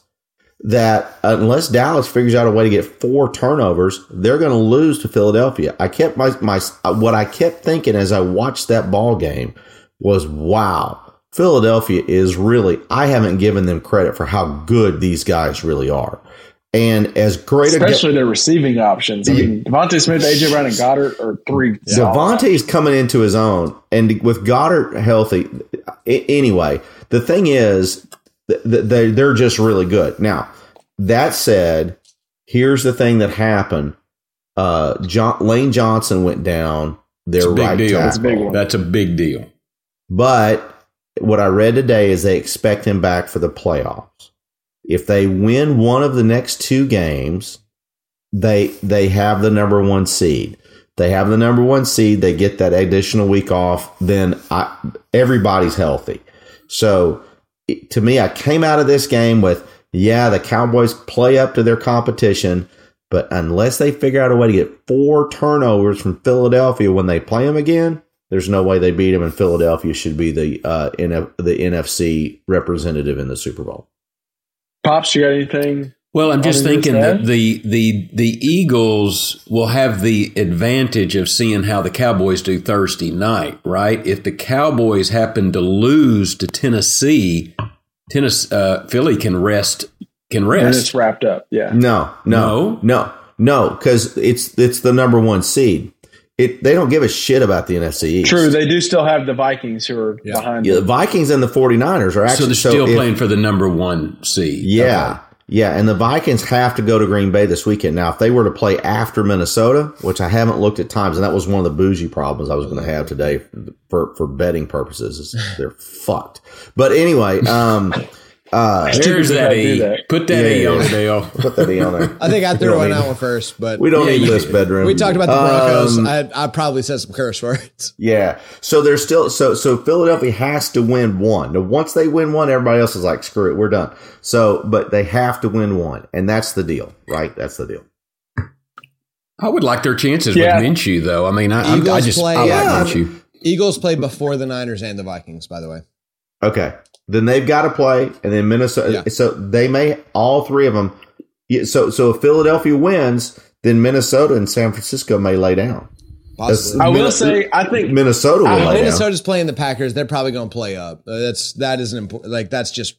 that unless Dallas figures out a way to get four turnovers, they're going to lose to Philadelphia. I kept my my what I kept thinking as I watched that ball game was, wow, Philadelphia is really. I haven't given them credit for how good these guys really are, and as great a Especially their receiving options. I mean, DeVonta Smith, AJ Brown, and Goedert are three. solid DeVonta's coming into his own, and with Goedert healthy, anyway, the thing is, th- th- they they're just really good. Now, that said, here's the thing that happened: uh, John, Lane Johnson went down. Their It's a big right deal. tackle. That's a big one. That's a big deal. But what I read today is they expect him back for the playoffs. If they win one of the next two games, they they have the number one seed. They have the number one seed. They get that additional week off. Then I, everybody's healthy. So to me, I came out of this game with yeah, the Cowboys play up to their competition, but unless they figure out a way to get four turnovers from Philadelphia when they play them again, there's no way they beat them. And Philadelphia should be the uh, NF, the NFC representative in the Super Bowl. Pops, you got anything? Well, I'm just thinking that the the the Eagles will have the advantage of seeing how the Cowboys do Thursday night, right? If the Cowboys happen to lose to Tennessee, Tennessee uh, Philly can rest can And rest. it's wrapped up. Yeah. No, no, no, no, because it's it's the number one seed. It they don't give a shit about the NFC East. True. They do still have the Vikings who are Yeah. behind Yeah, the. Vikings and the 49ers are so actually they're still if- playing for the number one seed. Yeah. Okay. Yeah, and the Vikings have to go to Green Bay this weekend. Now, if they were to play after Minnesota, which I haven't looked at times, and that was one of the bougie problems I was going to have today for for betting purposes, is they're fucked. But anyway, um, uh, There's that that E. that. Put that Yeah, E on yeah. it, Dale. put that E on there. I think I threw don't one out one first, but We don't Yeah, need this bedroom. we talked about the Broncos. Um, I, I probably said some curse words. Yeah. So there's still so so Philadelphia has to win one. Now once they win one, everybody else is like, screw it, we're done. So but they have to win one. And that's the deal, right? That's the deal. I would like their chances Yeah. with Minshew, though. I mean, I, I'm- I Eagles just play- I like Yeah. Minshew. Eagles play before the Niners and the Vikings, by the way. Okay. Then they've got to play and then Minnesota Yeah. so they may all three of them yeah, so so if Philadelphia wins, then Minnesota and San Francisco may lay down. Possibly. I will Minne- say, I think Minnesota will I- lay down. Playing the Packers. They're probably going to play up. Uh, That's that is an important. Like that's just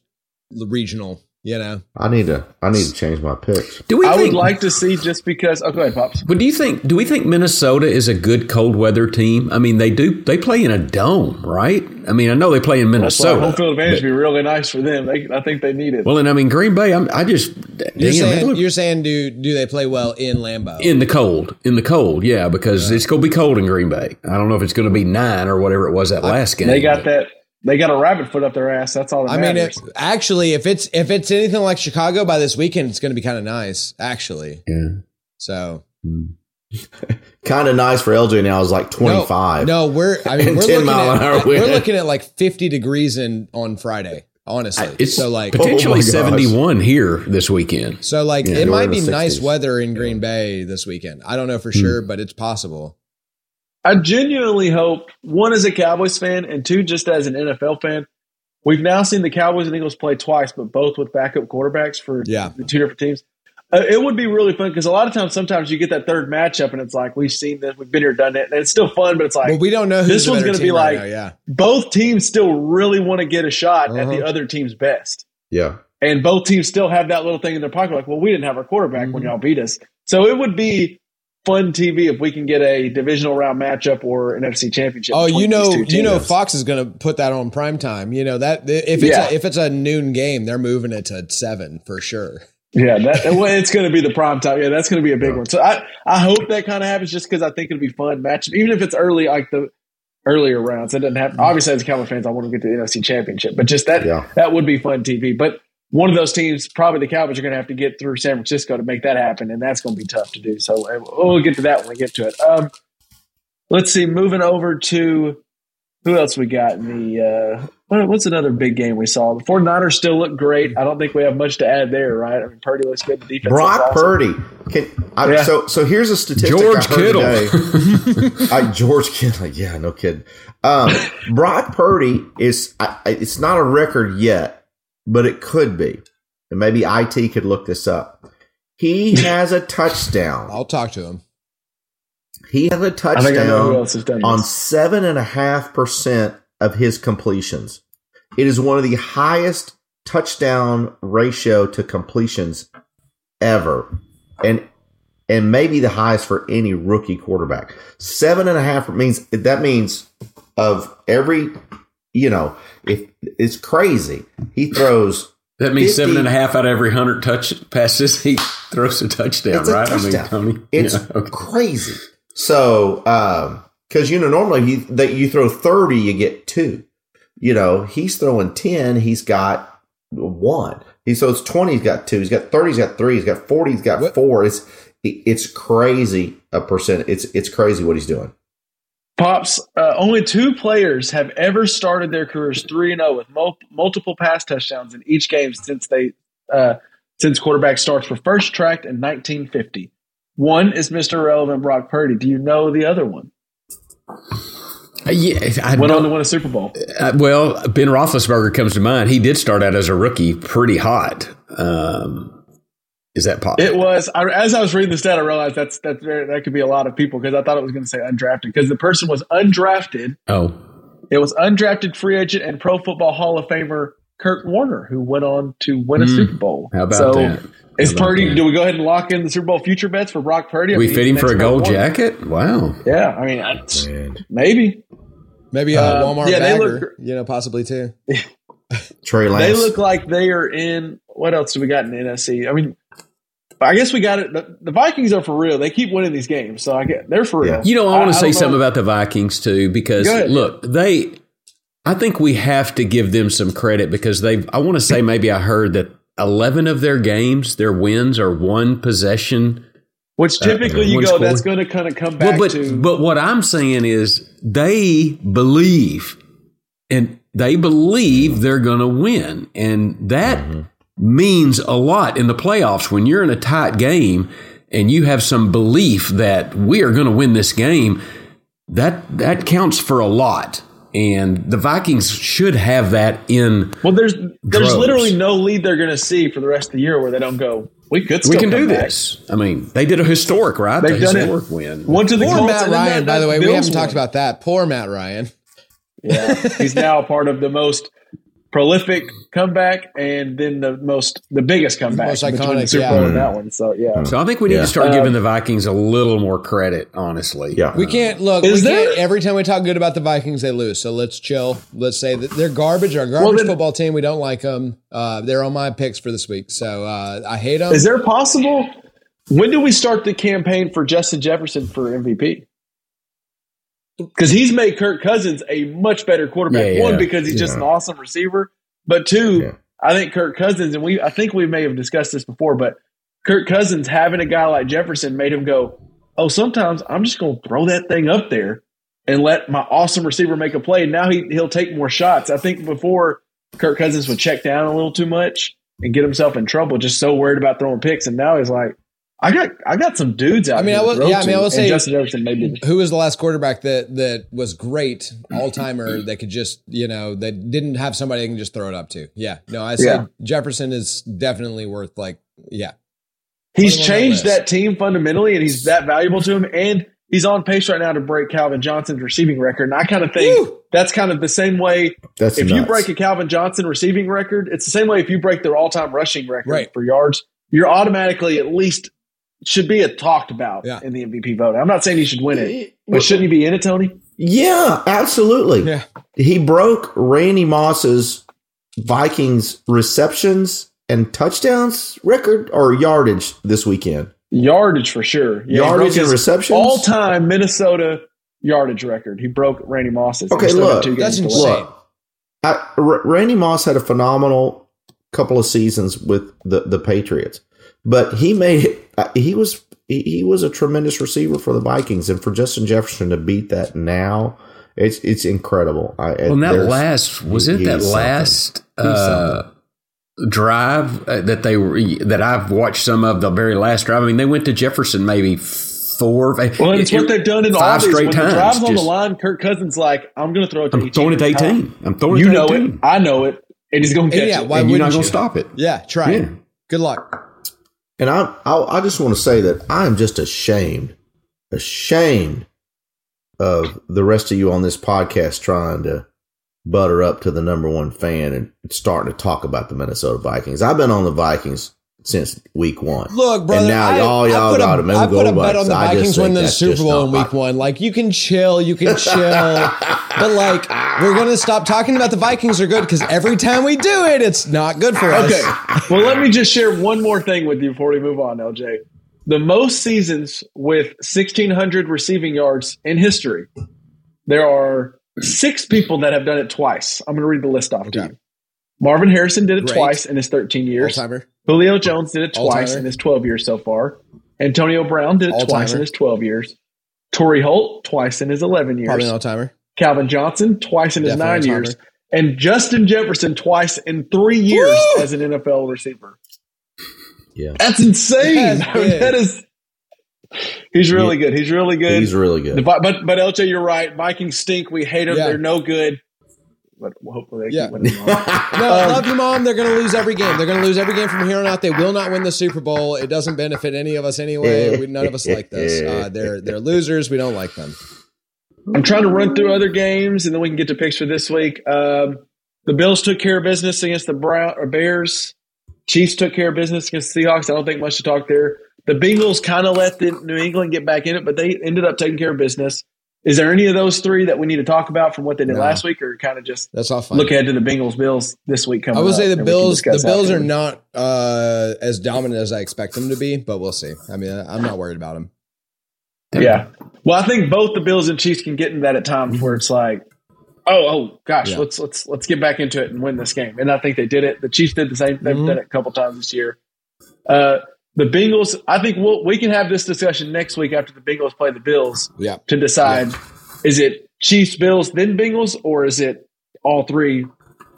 the regional. You know, I need to. I need to change my picks. Do we? I think, would like to see just because. Oh, go ahead, pops. But do you think? Do we think Minnesota is a good cold weather team? I mean, they do. They play in a dome, right? I mean, I know they play in That's why Minnesota. home field advantage would be really nice for them. They, I think they need it. well, and I mean, Green Bay. I'm, I just you're damn, saying look- you're saying do do they play well in Lambeau? in the cold, in the cold, yeah, because it's going to be cold in Green Bay. I don't know if it's going to be nine or whatever it was that last game. they got that. They got a rabbit foot up their ass. That's all that I mean, matters. it, actually, if it's if it's anything like Chicago by this weekend, it's going to be kind of nice, actually. Yeah. So Kind of nice for LJ now is like twenty five. No, no, we're I mean we're 10 looking mile an at hour we're looking at like 50 degrees in on Friday. Honestly, It's so like potentially Oh 71 here this weekend. so like Yeah, it might be nice weather in Green Bay this weekend. I don't know Hmm. for sure, but it's possible. I genuinely hope one as a Cowboys fan and two just as an NFL fan. We've now seen the Cowboys and Eagles play twice, but both with backup quarterbacks for Yeah. the two different teams. Uh, it would be really fun because a lot of times, sometimes you get that third matchup and it's like we've seen this, we've been here, done it, and it's still fun. But it's like But we don't know who's this one's going to be right like now, yeah. both teams still really want to get a shot at the Uh-huh. other team's best. Yeah. And both teams still have that little thing in their pocket, like, well, we didn't have our quarterback when Mhm. y'all beat us. So it would be fun TV if we can get a divisional round matchup or an FC championship. Oh, you know, you know. Fox is going to put that on prime time. You know that if it's Yeah. a, if it's a noon game, they're moving it to seven for sure. Yeah, that well, it's going to be the prime time. Yeah, that's going to be a big one. So I, I hope that kind of happens just because I think it'll be fun match, even if it's early, like the earlier rounds. It doesn't have mm-hmm. obviously as Cowboy fans, I want to get to the NFC Championship, but just that Yeah. that would be fun TV. But one of those teams, probably the Cowboys, are going to have to get through San Francisco to make that happen, and that's going to be tough to do. So uh, we'll get to that when we get to it. Um, let's see. Moving over to who else we got in the. Uh, what, what's another big game we saw? The 49ers still look great. I don't think we have much to add there, right? I mean, Purdy looks good. The defense. Brock awesome. Purdy. Can I, Yeah. so so here's a statistic. George I heard Kittle. today. I, George Kittle. Yeah, no kidding. Um, Brock Purdy is. I, I- it's not a record yet, but it could be, and maybe it could look this up. He has a touchdown. I'll talk to him. He has a think I know touchdown else has done on seven and a half percent of his completions. It is one of the highest touchdown ratio to completions ever, and and maybe the highest for any rookie quarterback. Seven and a half means that means of every you know if it's crazy. He throws That means 50 seven and a half out of every hundred touch passes he throws a touchdown, It's a right? touchdown. I mean, Tony. It's yeah, okay. crazy. So, um, because you know normally you, that you throw thirty, you get two. You know he's throwing ten, he's got one. He so it's twenty, he's got two. He's got thirty, he's got three. He's got forty, he's got What- four. It's it's crazy a percent. It's it's crazy what he's doing. Pops, uh, only two players have ever started their careers three and zero with mul- multiple pass touchdowns in each game since they uh, since quarterback starts were first tracked in 1950. One is Mr. Irrelevant Brock Purdy. Do you know the other one? Uh, yeah, I Went on to win a Super Bowl. uh, well, Ben Roethlisberger comes to mind. He did start out as a rookie, pretty hot. Um, is that possible? It was I, as I was reading the stat, I realized that's that's very, that could be a lot of people because I thought it was going to say undrafted because the person was undrafted. oh, It was undrafted free agent and Pro Football Hall of Famer Kurt Warner who went on to win a Hmm. Super Bowl. how about so, that? Is Purdy? that? Do we go ahead and lock in the Super Bowl future bets for Brock Purdy? I we mean, fit him for a gold Warner. jacket? Wow. Yeah, I mean, I, maybe Maybe a Uh, Walmart yeah, bagger, look- you know, possibly too. Trey Lance. they look like they are in. What else do we got in the NFC? I mean, I guess we got it. The, the Vikings are for real. They keep winning these games, so I get they're for real. Yeah. You know, I want to say don't something know. about the Vikings too, because look, they. I think we have to give them some credit because they've. I want to say maybe I heard that eleven of their games, their wins are one possession. Which uh, typically you go, score. that's going to kind of come back Well, but to. but what I'm saying is they believe, and they believe they're going to win, and that mm-hmm. Means a lot in the playoffs when you're in a tight game and you have some belief that we are going to win this game. That that counts for a lot, and the Vikings should have that in. well, there's there's Droves. literally no lead they're going to see for the rest of the year where they don't go. We could. Still we can do back." this. I mean, they did a historic, right? They've the done it. historic win. One to the Poor Colts, Matt Ryan, that- by the that way. We haven't talked about that. Poor Matt Ryan. Yeah, he's now part of the most prolific comeback and then the most the biggest comeback most between iconic, the Super yeah. Bowl and that one. So yeah. So I think we need Yeah. to start Uh, giving the Vikings a little more credit, honestly. Yeah. We can't look. Is we there- can't, every time we talk good about the Vikings, they lose. So let's chill. Let's say that they're garbage. Our garbage Well, then- football team. We don't like them. Uh, they're on my picks for this week. So uh, I hate them. Is there possible? When do we start the campaign for Justin Jefferson for MVP? Because he's made Kirk Cousins a much better quarterback. Yeah, yeah. One, because he's just an awesome receiver. But two, Yeah. I think Kirk Cousins, and we I think we may have discussed this before, but Kirk Cousins having a guy like Jefferson made him go, Oh, sometimes I'm just gonna throw that thing up there and let my awesome receiver make a play. Now he he'll take more shots. I think before Kirk Cousins would check down a little too much and get himself in trouble, just so worried about throwing picks. And now he's like, I got I got some dudes out I mean, here I to will- yeah, I mean, I will and say- Justin Jefferson maybe Who was the last quarterback that that was great all timer that could just you know that didn't have somebody they can just throw it up to? Yeah, no, I said Yeah. Jefferson is definitely worth like yeah. he's Put him on that changed that team fundamentally and he's that valuable to him and he's on pace right now to break Calvin Johnson's receiving record. And I kind of think Woo! that's kind of the same way That's if you break a Calvin Johnson receiving record, it's the same way if you break their all time rushing record Right. for yards, you're automatically at least should be a talked about Yeah. in the MVP vote. I'm not saying he should win it, but shouldn't he be in it, Tony? Yeah, absolutely. Yeah. He broke Randy Moss's Vikings receptions and touchdowns record or yardage this weekend. Yardage for sure. Yeah, Yardage and receptions? All-time Minnesota yardage record. He broke Randy Moss's. Okay, He still got look, two that's games to insane. Look, I, R- Randy Moss had a phenomenal couple of seasons with the, the Patriots, but he made it. uh, He was he, he was a tremendous receiver for the Vikings, and for Justin Jefferson to beat that now, it's it's incredible. I, Well, and that last was it that last uh, drive uh, that they were that I've watched some of the very last drive. I mean, they went to Jefferson maybe four. Well, it's it- what they've done in all five these. straight when times. the drive's on the line, Kirk Cousins like, I'm going to throw it to I'm 18 throwing it to every time. eighteen. I'm throwing it You to know 18. it. I know it. And he's going to catch Yeah, it. why and you're not wouldn't going you? to stop it. Yeah, try it. Good luck. And I, I, I just want to say that I am just ashamed, ashamed of the rest of you on this podcast trying to butter up to the number one fan and starting to talk about the Minnesota Vikings. I've been on the Vikings since week one. Look, brother. and now I, all y'all put got a, them. I put a bet on the I just Vikings think winning the Super Bowl in Week my- One. Like you can chill, you can chill, but like we're gonna stop talking about the Vikings are good because every time we do it, it's not good for us. Okay. Well, let me just share one more thing with you before we move on, LJ. The most seasons with 1,600 receiving yards in history, there are six people that have done it twice. I'm going to read the list off to you. Marvin Harrison did it Great. twice in his 13 years. All-timer. Julio Jones did it twice All-timer. in his 12 years so far. Antonio Brown did it twice All-timer. in his 12 years. Torry Holt twice in his 11 years. Probably an all timer. Calvin Johnson twice in his Definitely nine years. And Justin Jefferson twice in three years Woo! as an NFL receiver. Yeah. That's insane. That's I mean, big. that is. He's really good. He's really good. He's really good. Vi- but but LJ, you're right. Vikings stink. We hate them. Yeah. They're no good. But hopefully they Yeah. keep winning. No, I love you, mom. They're going to lose every game. They're going to lose every game from here on out. They will not win the Super Bowl. It doesn't benefit any of us anyway. We, none of us like this. Uh, they're they're losers. We don't like them. I'm trying to run through other games, and then we can get to picks for this week. Um, the Bills took care of business against the Brown or Bears. Chiefs took care of business against the Seahawks. I don't think much to talk there. The Bengals kind of let the New England get back in it, but they ended up taking care of business. Is there any of those three that we need to talk about from what they did No. last week, or kind of just That's all fine. look ahead to the Bengals Bills this week coming? I would up, say the and we can Bills. The Bills are not uh, as dominant as I expect them to be, but we'll see. I mean, I'm not worried about them. Yeah. Well, I think both the Bills and Chiefs can get in that at times where it's like, oh, oh gosh, Yeah. let's let's let's get back into it and win this game. And I think they did it. The Chiefs did the same. They've Mhm. done it a couple times this year. Uh, the Bengals. I think we'll, we can have this discussion next week after the Bengals play the Bills Yeah. to decide is it Chiefs, Bills, then Bengals, or is it all three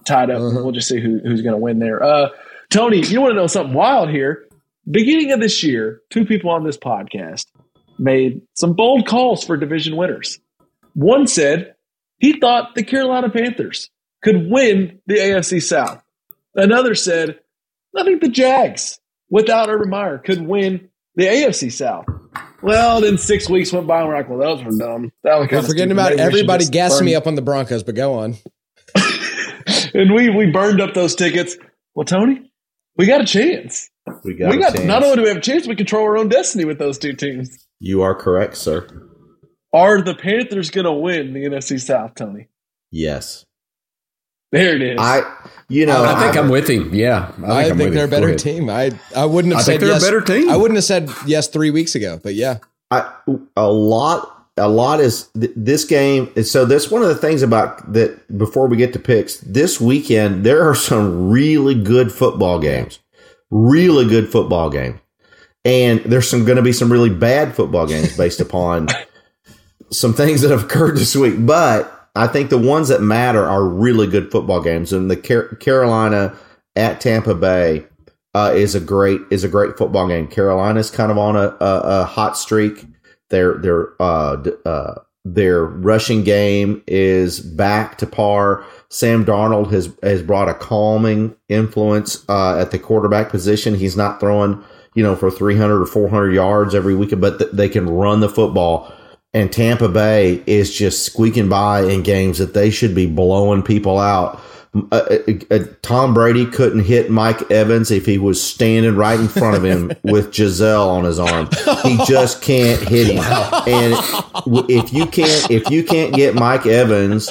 tied up? Uh-huh. We'll just see who, who's going to win there. Uh, Tony, you want to know something wild here? Beginning of this year, two people on this podcast made some bold calls for division winners. One said he thought the Carolina Panthers could win the AFC South. Another said, I think the Jags, without Urban Meyer, could win the AFC South. Well, then six weeks went by and we're like, well, those were dumb. That was We're kinda forgetting stupid. about Maybe everybody just gassing burn- me up on the Broncos, but go on. and we we burned up those tickets. Well, Tony, we got a chance. We got, we a got chance. not only do we have a chance, we control our own destiny with those two teams. You are correct, sir. Are the Panthers going to win the NFC South, Tony? Yes. There it is. I, you know, I think I'm with him. Yeah, I think, I think they're a him. Go better team. I I wouldn't have I said think they're a yes. better team. I wouldn't have said yes three weeks ago, but yeah. I, a lot, a lot is th- this game. is- So that's one of the things about that. Before we get to picks, this weekend there are some really good football games, really good football games, and there's some going to be some really bad football games based upon some things that have occurred this week. But I think the ones that matter are really good football games, and the Car- Carolina at Tampa Bay uh, is a great is a great football game. Carolina's kind of on a, a, a hot streak. Their their uh, uh, their rushing game is back to par. Sam Darnold has has brought a calming influence uh, at the quarterback position. He's not throwing you know for 300 or 400 yards every week, but th- they can run the football. And Tampa Bay is just squeaking by in games that they should be blowing people out. Uh, uh, uh, Tom Brady couldn't hit Mike Evans if he was standing right in front of him with Gisele on his arm. He just can't hit him. And if you can't, if you can't get Mike Evans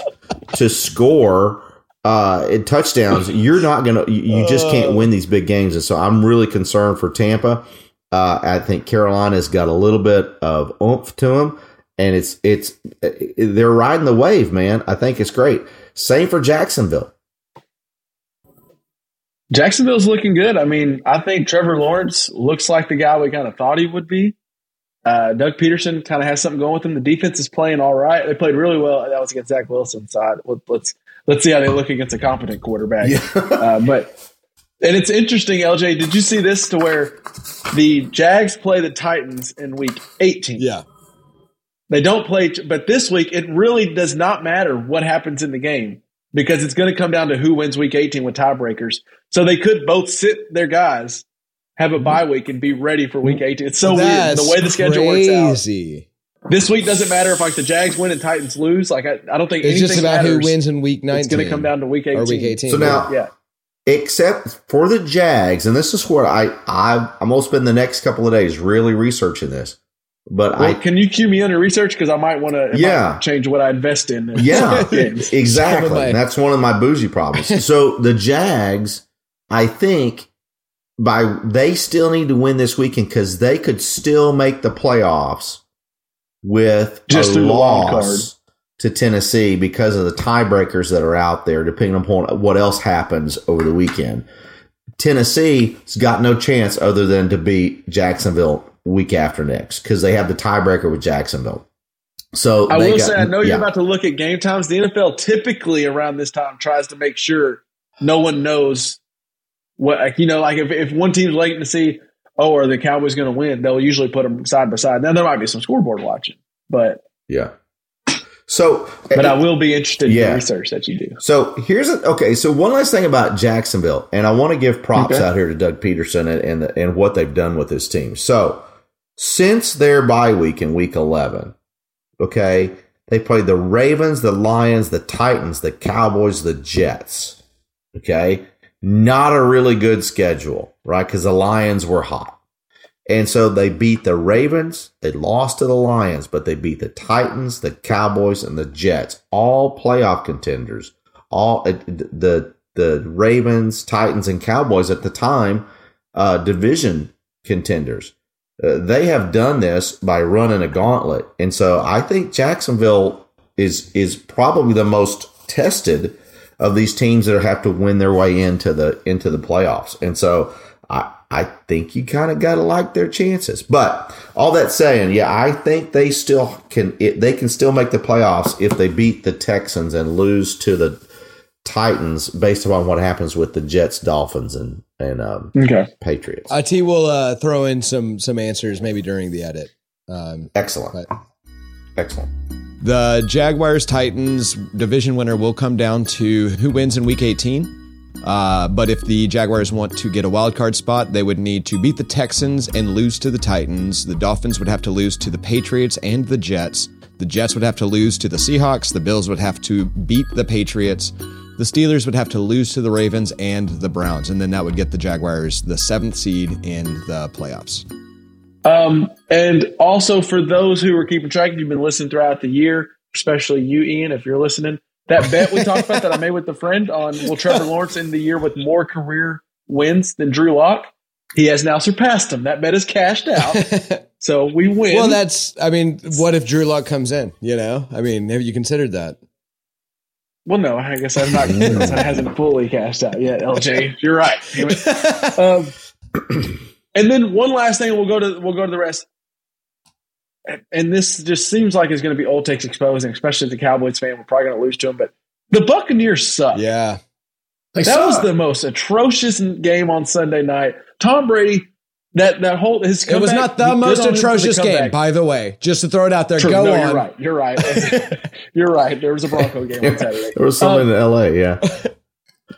to score uh, touchdowns, you're not gonna. You, you just can't win these big games. And so I'm really concerned for Tampa. Uh, I think Carolina's got a little bit of oomph to them, and it's it's they're riding the wave, man. I think it's great. Same for Jacksonville. Jacksonville's looking good. I mean, I think Trevor Lawrence looks like the guy we kind of thought he would be. Uh, Doug Pederson kind of has something going with him. The defense is playing all right. They played really well. That was against Zach Wilson. So I, let, let's let's see how they look against a competent quarterback. uh, but and it's interesting, LJ. Did you see this to where the Jags play the Titans in Week 18? Yeah. They don't play, but this week it really does not matter what happens in the game because it's going to come down to who wins Week 18 with tiebreakers. So they could both sit their guys, have a bye mm-hmm. week, and be ready for Week 18. It's so That's weird the way the schedule works out. This week doesn't matter if like the Jags win and Titans lose. Like I, I don't think It's anything just about who wins in week 19. It's going to come down to Week 18. or week 18. So now- Yeah. Except for the Jags, and this is what I, I I'm gonna spend the next couple of days really researching this. But Well, I can you cue me under research because I might want to Yeah. change what I invest in. in Yeah, exactly. Some That's one of my bougie problems. so the Jags, I think, by they still need to win this weekend because they could still make the playoffs with Just a through the loss to Tennessee because of the tiebreakers that are out there, depending upon what else happens over the weekend. Tennessee's got no chance other than to beat Jacksonville week after next because they have the tiebreaker with Jacksonville. So I will got- say, I know yeah. you're about to look at game times. The NFL typically around this time tries to make sure no one knows what, like, you know, like if, if one team's late to see, oh, are the Cowboys going to win? They'll usually put them side by side. Now there might be some scoreboard watching, but Yeah. So, eh, but I will be interested in the research that you do. so here's a, okay. So one last thing about Jacksonville, and I want to give props Okay. out here to Doug Pederson and and, the, and what they've done with this team. So since their bye week in week eleven, okay, they played the Ravens, the Lions, the Titans, the Cowboys, the Jets. Okay, not a really good schedule, right? Because the Lions were hot. And so they beat the Ravens, they lost to the Lions, but they beat the Titans, the Cowboys, and the Jets, all playoff contenders. All uh, the the Ravens, Titans, and Cowboys at the time, uh, division contenders. Uh, they have done this by running a gauntlet, and so I think Jacksonville is is probably the most tested of these teams that have to win their way into the into the playoffs. And so I I think you kind of got to like their chances. But all that saying, yeah, I think they still can it, they can still make the playoffs if they beat the Texans and lose to the Titans based upon what happens with the Jets, Dolphins, and and um, Okay. Patriots. IT will uh, throw in some some answers maybe during the edit. Um, Excellent, but excellent. the Jaguars Titans division winner will come down to who wins in Week 18. Uh, but if the Jaguars want to get a wild card spot, they would need to beat the Texans and lose to the Titans. The Dolphins would have to lose to the Patriots and the Jets. The Jets would have to lose to the Seahawks. The Bills would have to beat the Patriots. The Steelers would have to lose to the Ravens and the Browns, and then that would get the Jaguars the seventh seed in the playoffs. Um, and also for those who are keeping track, you've been listening throughout the year, especially you, Ian, if you're listening. That bet we talked about that I made with a friend on will Trevor Lawrence end the year with more career wins than Drew Lock? He has now surpassed him. That bet is cashed out. so we win. Well, that's, I mean, what if Drew Lock comes in? You know, I mean, have you considered that? Well, no, I guess I'm not. it hasn't fully cashed out yet. LJ, you're right. um, and then one last thing, we'll go to we'll go to the rest. And this just seems like it's going to be old takes exposing, especially the Cowboys fan. We're probably going to lose to them, but the Buccaneers suck. Yeah, they that suck. was the most atrocious game on Sunday night. Tom Brady that that whole his it was not the most atrocious game, by the way. Just to throw it out there. True, Go no, on. You're right. You're right. you're right. There was a Bronco game on Saturday. there was some um, in L.A. Yeah.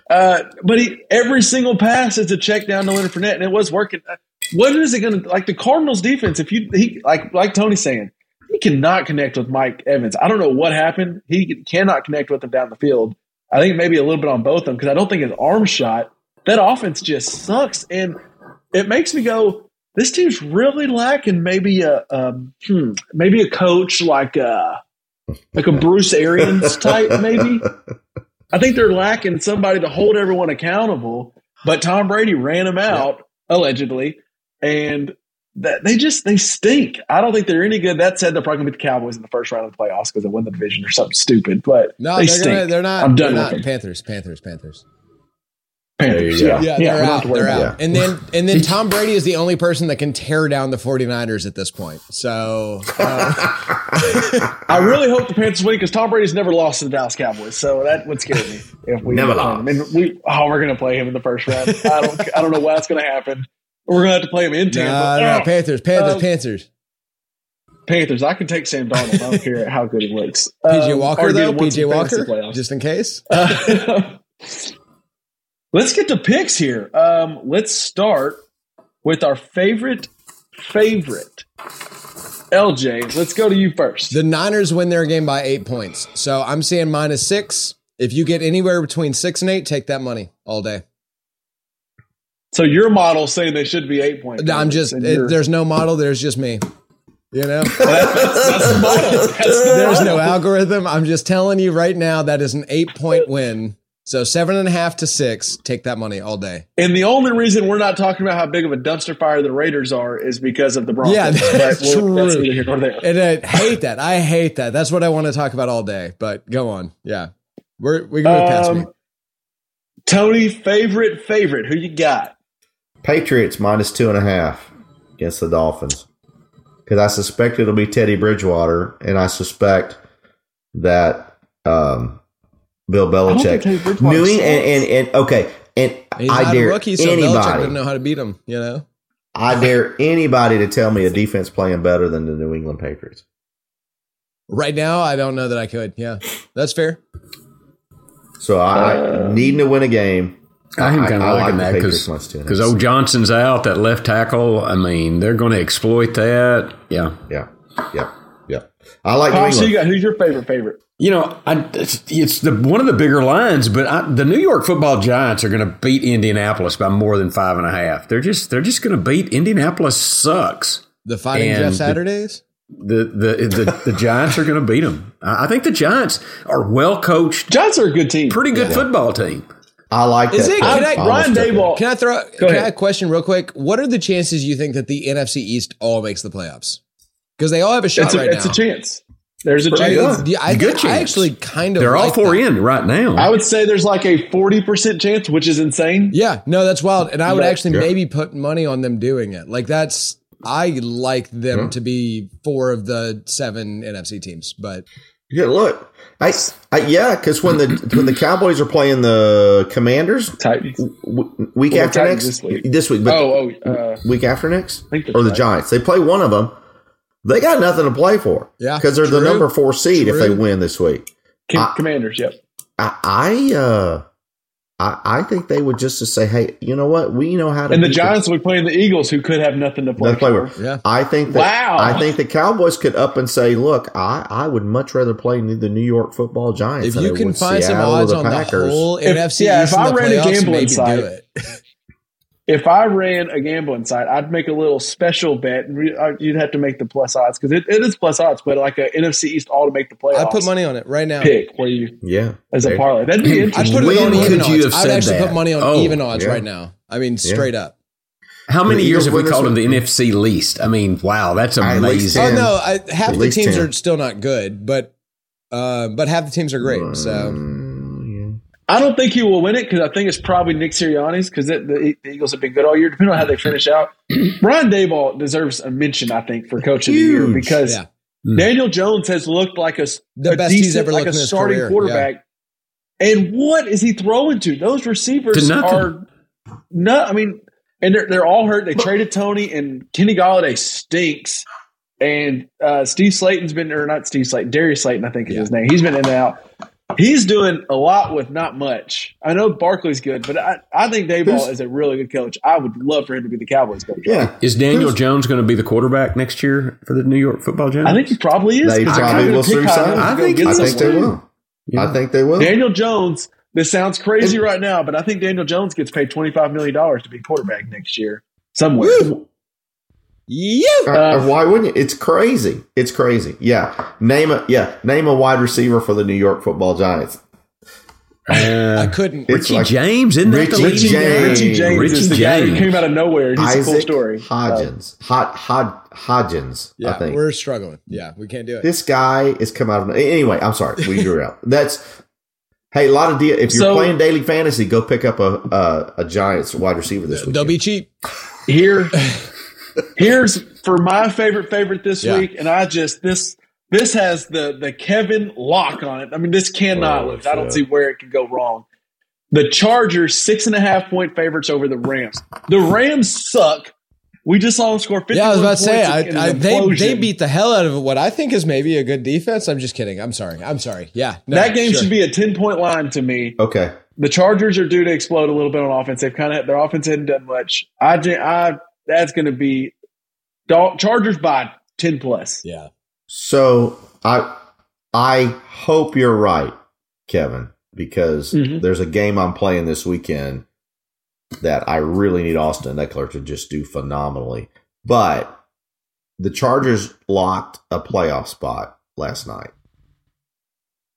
Uh, but he every single pass is a check down to Leonard Fournette, and it was working. Uh, what is it going to like? The Cardinals defense, if you he like like Tony's saying, he cannot connect with Mike Evans. I don't know what happened. He cannot connect with him down the field. I think maybe a little bit on both of them because I don't think his arm shot. That offense just sucks, and it makes me go, this team's really lacking maybe a um, hmm, maybe a coach like a like a Bruce Arians type maybe. I think they're lacking somebody to hold everyone accountable. But Tom Brady ran them out yeah. allegedly, and that they just they stink. I don't think they're any good. That said, they're probably going to be the Cowboys in the first round of the playoffs because they win the division or something stupid. But no, they they're, stink. Gonna, they're not. I'm done they're with not. them. Panthers, Panthers, Panthers. Panthers. Yeah, Yeah, yeah, they're out. don't have to worry They're about out. And then and then Tom Brady is the only person that can tear down the 49ers at this point. So uh, I really hope the Panthers win because Tom Brady's never lost to the Dallas Cowboys, so that would scare me if we Never play lost. him. And we oh, we're going to play him in the first round. I don't I don't know why that's going to happen. We're going to have to play him in no, Tampa. no, Oh, Panthers, Panthers, Um, Panthers. Panthers. I can take Sam Darnold. I don't care how good he looks. PJ Um, Walker or get though, PJ Walker, just in case. Uh, let's get to picks here. Um, let's start with our favorite favorite. LJ, let's go to you first. The Niners win their game by eight points. So I'm saying minus six. If you get anywhere between six and eight, take that money all day. So your model saying they should be eight points. I'm just it, there's no model. There's just me. You know, that's the model. That's the there's model. no algorithm. I'm just telling you right now that is an eight point win. So seven and a half to six. Take that money all day. And the only reason we're not talking about how big of a dumpster fire the Raiders are is because of the Broncos. Yeah, that's But we'll- That's true. neither here nor there. And I hate that. I hate that. That's what I want to talk about all day. But go on. Yeah, we're we can move past me. Um, Tony, favorite, favorite. Who you got? Patriots minus two and a half against the Dolphins. Because I suspect it'll be Teddy Bridgewater, and I suspect that um, Bill don't think Teddy Belichick. New England, and, and, and okay, and He's I not a dare rookie, so anybody didn't know how to beat him. You know. I dare anybody to tell me a defense playing better than the New England Patriots. Right now, I don't know that I could. Yeah, that's fair. So I, Uh, needing to win a game. I am kind of liking the that Patriots minus two and a because old Johnson's out, that left tackle. I mean, they're going to exploit that. Yeah. Yeah, yeah, yeah. I like New so England. you got who's your favorite, favorite? You know, I, it's, it's the one of the bigger lines, but I, the New York Football Giants are going to beat Indianapolis by more than five and a half. They're just they're just going to beat Indianapolis. Sucks. The fighting And Jeff Saturdays. The the the, the Giants are going to beat them. I I think the Giants are well coached, Giants are a good team. pretty good football team. I like Is that. it? Can I- almost Brian took it. Daboll. Can I throw? Can ahead. I a question real quick? What are the chances you think that the NFC East all makes the playoffs? Because they all have a shot It's a, right it's now. a chance. There's a Pretty chance. Yeah, I, Good I chance. actually kind of They're all four that. in right now. I would say there's like a 40% chance, which is insane. Yeah, no, that's wild. And I would Yeah. actually Yeah. maybe put money on them doing it. Like that's I like them to be four of the seven NFC teams. But Yeah, look, I, I yeah, because when the when the Cowboys are playing the Commanders Titans. w- week Well, after Titans next, this week. this week, but Oh, oh, uh, week after next, think that's or the. Giants, they play one of them. They got nothing to play for, Yeah, because they're the number four seed if they win this week. Com- I- Commanders, yep. I, I uh, I, I think they would just to say, hey, you know what? We know how to. And the Giants be playing the Eagles, who could have nothing to play, play for. Yeah. I think that Wow. I think the Cowboys could up and say, "Look, I, I would much rather play the New York Football Giants." If you can find some Seattle or odds the on the Packers. whole If- NFC yeah, East if I the ran a playoffs, gambling maybe site- do it. If I ran a gambling site, I'd make a little special bet, and re- uh, you'd have to make the plus odds because it, it is plus odds, but like a NFC East all to make the playoffs. I'd put money on it right now. pick where you yeah, as a There- parlay. That'd be I'd interesting. put it When on could even you odds. have I'd said actually that? put money on Oh, even odds yeah. right now. I mean, straight up. How many years have we called them the NFC least? I mean, wow, that's amazing. Oh no, I, half At the teams 10. are still not good, but uh, but half the teams are great. So Mm, I don't think he will win it because I think it's probably Nick Sirianni's because the, the Eagles have been good all year. Depending on how they finish out, Brian Daboll deserves a mention, I think, for coach of the year because yeah, Daniel Jones has looked like a, The a best he's ever like looked a in his starting career, quarterback. And what is he throwing to? Those receivers To nothing. are no. I mean, and they're they're all hurt. They traded Tony and Kenny Golladay stinks. And uh, Steve Slayton's been, or not Steve Slayton, Darius Slayton, I think is Yeah. his name. He's been in and out. He's doing a lot with not much. I know Barkley's good, but I, I think Daboll Who's- is a really good coach. I would love for him to be the Cowboys coach. yeah. Is Daniel Who's- Jones going to be the quarterback next year for the New York Football Giants? I think he probably is. They 'cause they're probably will pick soon sign him him. to I think- I think they someone. will. I think they will. Daniel Jones. This sounds crazy right now, but I think Daniel Jones gets paid twenty five million dollars to be quarterback next year somewhere. Yeah. Uh, Uh, why wouldn't you? It's crazy. It's crazy. Yeah. Name a yeah. Name a wide receiver for the New York Football Giants. Uh, I couldn't. It's Richie like James, isn't that Richie the? James. Richie James Richie is the guy who came out of nowhere. He's a cool Isaac story. Hodgins. Hod, Hod, Hodgins. I yeah, think we're struggling. Yeah, we can't do it. this guy is come out of anyway. I'm sorry. We grew out. That's hey. A lot of deal. If you're So- playing daily fantasy, go pick up a a, a Giants wide receiver this week. They'll be cheap. Here, here's for my favorite favorite this Yeah. week, and I just this this has the the Kevin lock on it. I mean, this cannot Oh, lose. I don't shit. see where it could go wrong. The Chargers six and a half point favorites over the Rams. The Rams suck. We just saw them score. 51 Yeah, I was about to say, I, I, they they beat the hell out of what I think is maybe a good defense. I'm just kidding. I'm sorry. I'm sorry. Yeah, no, that game sure. should be a ten point line to me. Okay. the Chargers are due to explode a little bit on offense. They've kind of their offense hadn't done much. I, I that's going to be Dol- Chargers by ten plus. Yeah, So I I hope you're right, Kevin, because Mhm. there's a game I'm playing this weekend that I really need Austin Ekeler to just do phenomenally. But the Chargers locked a playoff spot last night.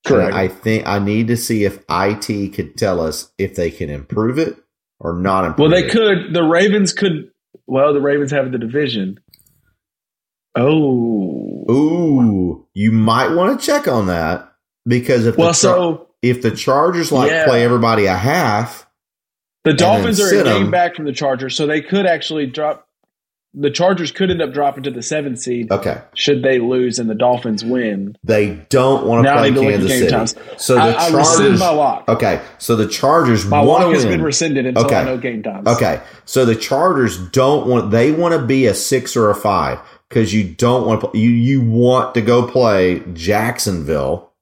Correct. And I think I need to see if IT could tell us if they can improve it or not improve well, they it. could. The Ravens could. Well, the Ravens have the division. Oh, Ooh, you might want to check on that because if well, the so if the Chargers like Yeah. play everybody a half, the Dolphins are a game back from the Chargers, so they could actually drop. The Chargers could end up dropping to the seventh seed okay, should they lose and the Dolphins win. they don't want to Now play need to look at Kansas City. times. So the I, I Chargers. my lock. okay, so the Chargers My want lock to has win. been rescinded until Okay. I know game times. Okay, so the Chargers don't want. They want to be a six or a five because you don't want to. You you want to go play Jacksonville.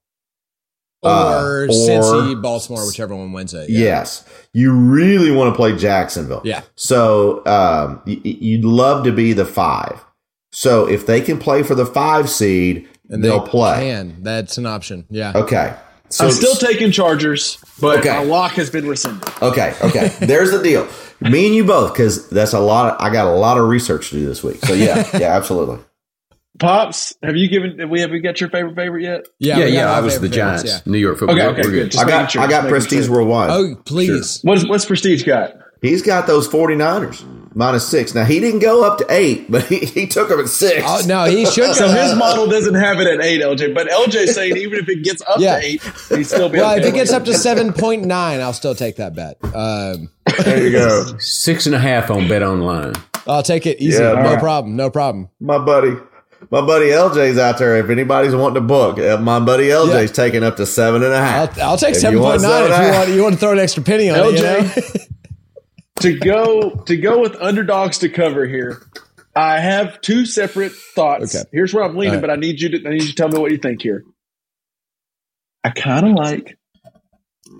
or Uh, or- Cincy, Baltimore, whichever one wins it. Yeah. Yes, you really want to play Jacksonville. Yeah. So um, y- y- you'd love to be the five. So if they can play for the five seed, and they'll they play. Can That's an option. Yeah. Okay. So I'm still taking Chargers, but Okay. my lock has been rescinded. okay. Okay. There's the deal. Me and you both, because that's a lot. Of, I got a lot of research to do this week. So yeah, yeah, absolutely. Pops, have you given? Have we have we got your favorite favorite yet? Yeah. Yeah, yeah, I was the favorite favorites, Giants, New York football. Okay, okay, good. good. Just I got sure, I got Prestige sure. Worldwide. Oh, please. What's what's Prestige got? He's got those 49ers minus six. Now he didn't go up to eight, but he, he took them at six. Oh, no, he should. So his model doesn't have it at eight, LJ. But LJ's saying even if it gets up Yeah. to eight, he's still be Well, okay if it gets up to seven point nine, I'll still take that bet. Um, There you go. Six and a half on Bet Online. I'll take it easy. Yeah, no alright. problem. No problem. my buddy, my buddy LJ's out there. If anybody's wanting to book, uh, my buddy LJ's Yeah. taking up to seven and a half. I'll, I'll take If you want point nine seven if and a you half. want. You want to throw an extra penny on it. You know? LJ. to go to go with underdogs to cover here. I have two separate thoughts. Okay. Here's where I'm leaning, All right. but I need you to I need you to tell me what you think here. I kind of like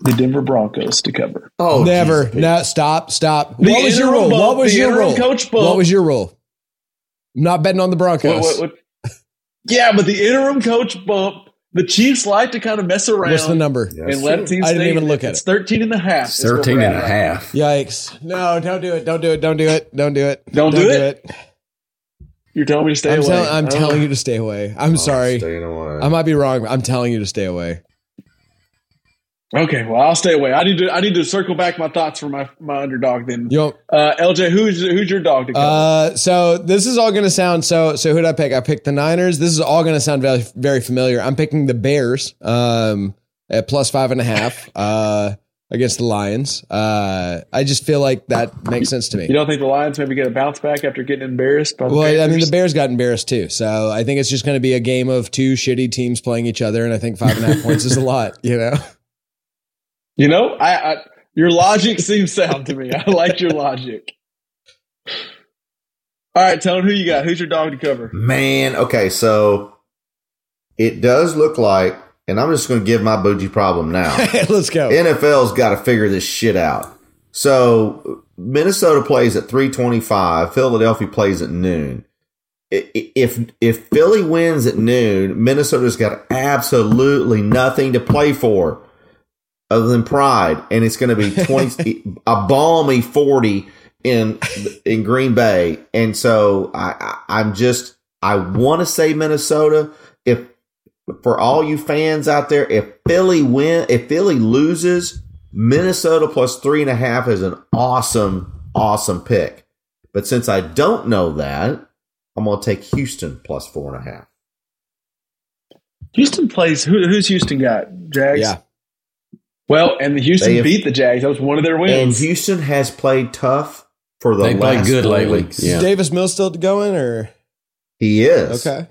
the Denver Broncos to cover. Oh, Never. Jesus. No, stop, stop. The what was your interim rule? bump, what was your rule? coach bump. What was your rule? I'm not betting on the Broncos. What, what, what? Yeah, but the interim coach bump, the Chiefs like to kind of mess around What's the number? Yeah. and let teams I didn't stay- even look at it's it. 13 and a half. It's is what 13 and a half. Yikes. No, don't do it. Don't do it. Don't do it. Don't do it. Don't do it? You're telling me to stay I'm, away. tell- I'm Oh. telling you to stay away. I'm Oh, sorry. Staying away. I might be wrong. but I'm telling you to stay away. Okay, well, I'll stay away. I need to. I need to circle back my thoughts for my my underdog. Then, uh, LJ, who's who's your dog to cover? Uh, so this is all going to sound so. So who did I pick? I picked the Niners. This is all going to sound very very familiar. I'm picking the Bears. Um, at plus five and a half. Uh, against the Lions. Uh, I just feel like that makes sense to me. you don't think the Lions maybe get a bounce back after getting embarrassed? By the Well, I mean, the Bears got embarrassed too. So I think it's just going to be a game of two shitty teams playing each other, and I think five and a half points is a lot. You know, You know, I, I your logic seems sound to me. I like your logic. All right, Tone, who you got? Who's your dog to cover? Man, okay, so it does look like, and I'm just going to give my bougie problem now. let's go. NFL's got to figure this shit out. So Minnesota plays at 325. Philadelphia plays at noon. I- i- If if Philly wins at noon, Minnesota's got absolutely nothing to play for other than pride, and it's going to be 20 a balmy 40 in in Green Bay. And so I, I I'm just I want to say Minnesota. If for all you fans out there, if Philly win, if Philly loses, Minnesota plus three and a half is an awesome, awesome pick. But since I don't know that, I'm going to take Houston plus four and a half. Houston plays. Who, who's Houston got? Jags. yeah, Well, and the Houston have- beat the Jags. That was one of their wins. And. Houston has played tough for the They played last good four lately. weeks. Yeah. is Davis Mills still going or He is. okay?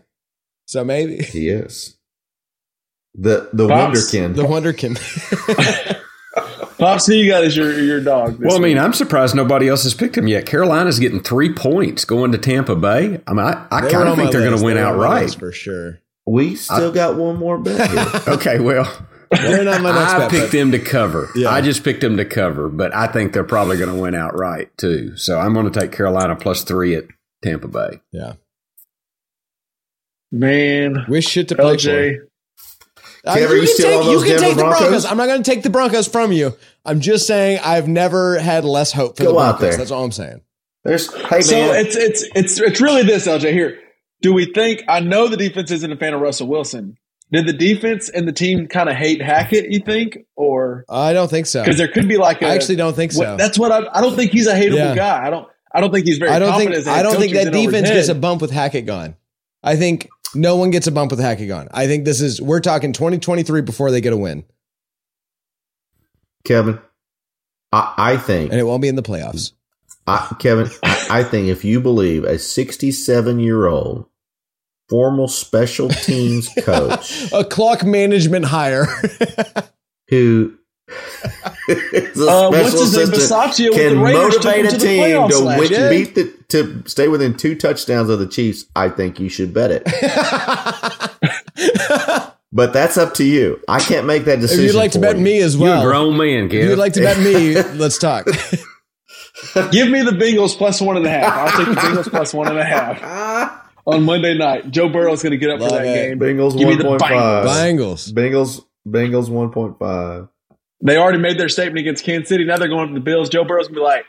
So maybe He is. The the Pops, Wonderkin. the Wonderkin. Pops, who you got as your your dog? this Well, I mean, week? I'm surprised nobody else has picked him yet. Carolina's getting three points going to Tampa Bay. I mean, I, I kind of think they're going to win They were on my outright. for sure. we still got one more bet here. Okay, well, They're not my next I bet, picked but- them to cover. Yeah. I just picked them to cover, but I think they're probably going to win outright too. So I'm going to take Carolina plus three at Tampa Bay. Yeah, man, wish shit to play LJ. for. Uh, Kev, are you can still take, on you can Denver take the Broncos? Broncos. I'm not going to take the Broncos from you. I'm just saying I've never had less hope for Go the out Broncos. there. That's all I'm saying. There's hey So man. it's it's it's it's really this, LJ. Here, do we think? I know the defense isn't a fan of Russell Wilson. Did the defense and the team kind of hate Hackett? You think, or I don't think so. because there could be like a, I actually don't think so. What- that's what I. I don't think he's a hateable Yeah. guy. I don't. I don't think he's very. I don't think confident as a I don't think that in over his defense gets a bump with Hackett gone. I think no one gets a bump with Hackett gone. I think this is we're talking 2023 before they get a win, Kevin, I, I think and it won't be in the playoffs. I, Kevin, I, I think if you believe a 67 year old formal special teams coach A clock management hire. who is a Uh, what's special his name? assistant Bisaccia with can the motivate a team to win, year. beat the to stay within two touchdowns of the Chiefs. I think you should bet it, but that's up to you. I can't make that if decision. you'd like to bet you. me as You're well, a grown man, if you'd like to bet me, let's talk. Give me the Bengals plus one and a half. I'll take the Bengals plus one and a half on Monday night. Joe Burrow's going to get up Love for that it. game. Bengals Give me the point five. Bengals. Bengals Bengals one point five. They already made their statement against Kansas City. Now they're going up to the Bills. Joe Burrow's going to be like,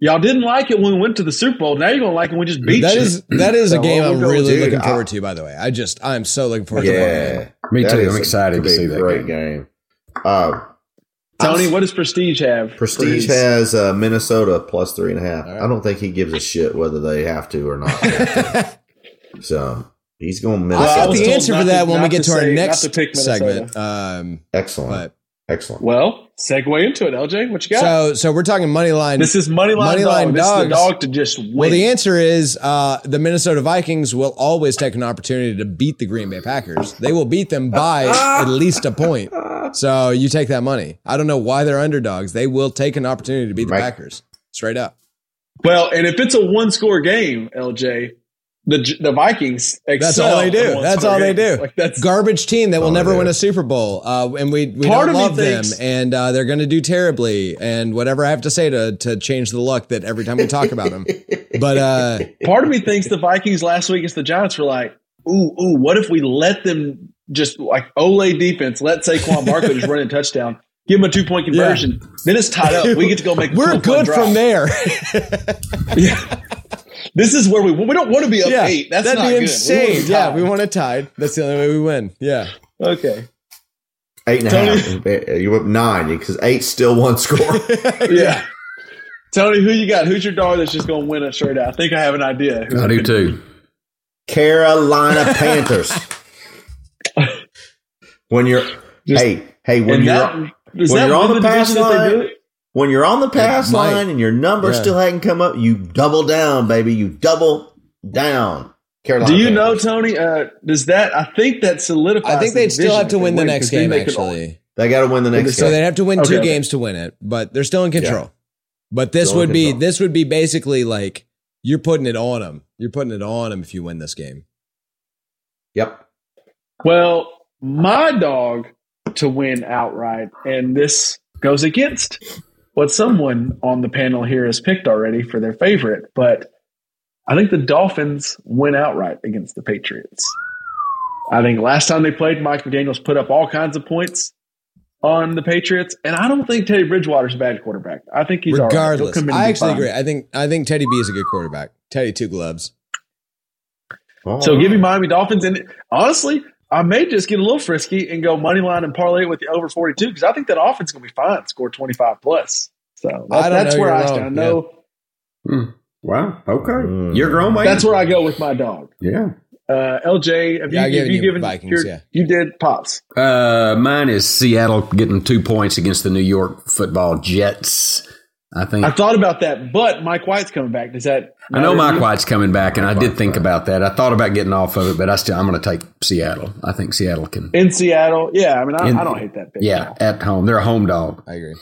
"Y'all didn't like it when we went to the Super Bowl. Now you're going to like it when we just beat That you." is that is a game I'm really dude, looking I- forward to. By the way, I just I'm so looking forward to that Yeah, game. Me That too. I'm excited to see that great game. game. Uh, Tony, what does Prestige have? Prestige his- has uh, Minnesota plus three and a half. All right. I don't think he gives a shit whether they have to or not. so he's going Well, I I got the answer not for to- that when we get to to our say- not next to pick segment. Um, Excellent, but excellent. Well, segue into it, LJ. What you got? so so we're talking money line. this is money line, Money dog. line This is the dog to just win. Well, the answer is uh, the Minnesota Vikings will always take an opportunity to beat the Green Bay Packers. They will beat them by at least a point. So you take that money. I don't know why they're underdogs. They will take an opportunity to beat the Right. Packers straight up. well, and if it's a one score game, LJ, the the Vikings. That's all they do. That's all they do. Like that's Garbage team that will never win a Super Bowl, uh, and we we Part don't love them, thinks- and uh, they're going to do terribly, and whatever I have to say to to change the luck that every time we talk about them. But uh, part of me thinks the Vikings last week against the Giants were like, ooh, ooh, what if we let them just like Ole defense, let Saquon Barkley just run a touchdown, give him a two point conversion, then it's tied up. We get to go make. we're good from there. Yeah. This is where we we don't want to be up yeah, eight. That's that'd not be good. insane. We want yeah, tied. we want it tied. That's the only way we win. Yeah. okay. Eight and a Tony- half. Uh, you went nine because eight's still one score. Yeah. Tony, who you got? Who's your dog that's just going to win it straight out? I think I have an idea. who I it do could too. Carolina Panthers. when you're Just- hey hey be. when And you're that, does when that you're on win the pass division if they do line- it? When you're on the pass line and your number Yeah. still hadn't come up, you double down, baby. You double down. Carolina. Do you know, Tony? Uh, does that? I think that solidifies. I think they'd still have to win the next 'cause then game. they could Actually, They got to win the next game. so game. they'd have to win Okay, two okay. games to win it, but they're still in control. But this Still would be control. this would be basically like you're putting it on them. You're putting it on them if you win this game. Yep. Well, my dog to win outright, and this goes against what someone on the panel here has picked already for their favorite, but I think the Dolphins win outright against the Patriots. I think last time they played, Mike McDaniels put up all kinds of points on the Patriots, and I don't think Teddy Bridgewater's a bad quarterback. I think he's all right. He'll Regardless, come I actually agree. I think I think Teddy B is a good quarterback. Teddy two gloves. So give me Miami Dolphins, and honestly, I may just get a little frisky and go money line and parlay it with the over forty two because I think that offense is going to be fine. Score twenty five plus. So that, I that's where I wrong. stand. I know Wow. Okay. Mm. You're grown, man. that's where I go with my dog. Yeah. Uh, LJ, have Yeah, you, I have you you given Vikings, your- yeah. You did pops. Uh, mine is Seattle getting two points against the New York Football Jets. I think. I thought about that, but Mike White's coming back. Does that? I know Mike you? White's coming back, and I did White's think back. about that. I thought about getting off of it, but I still I'm going to take Seattle. I think Seattle can. in Seattle. Yeah, I mean, I, In- I don't hate that pick. Yeah, at home, they're a home dog. I agree.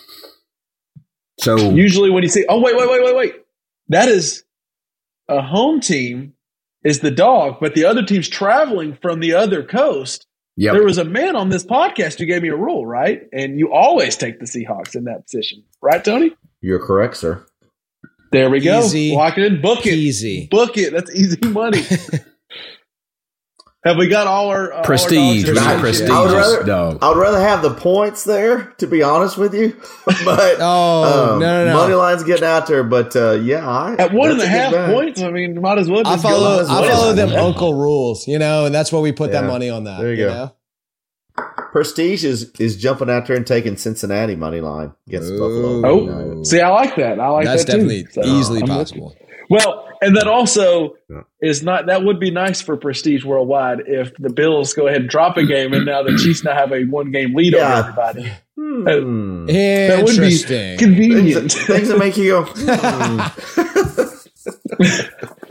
So Usually, when you see, oh wait, wait, wait, wait, wait, that is a home team is the dog, but the other team's traveling from the other coast. yep, There was a man on this podcast who gave me a rule, right? And you always take the Seahawks in that position, right, Tony? You're correct, sir. There we go. Easy Lock it in, book it, Easy. book it. That's easy money. Have we got all our uh, prestige, all our was dogs? I would rather- dog. I would rather have the points there, to be honest with you. but Oh um, no no no! money line's getting out there. But uh, yeah, I, At one and a that's good half bet. points, I mean, might as well. I Just go follow as I well. follow them uncle rules, you know, and that's why we put that money on that. There you you go. know? Prestige is is jumping out there and taking Cincinnati money line against Ooh. Buffalo. Oh, United. see, I like that. I like That's that too. definitely So, easily I'm possible. you. Well, and that also Yeah. is not. That would be nice for Prestige Worldwide if the Bills go ahead and drop a game, and now the Chiefs now have a one game lead Yeah. over everybody. Hmm. That would be Interesting. Things, convenient. that- things that make you go. hmm.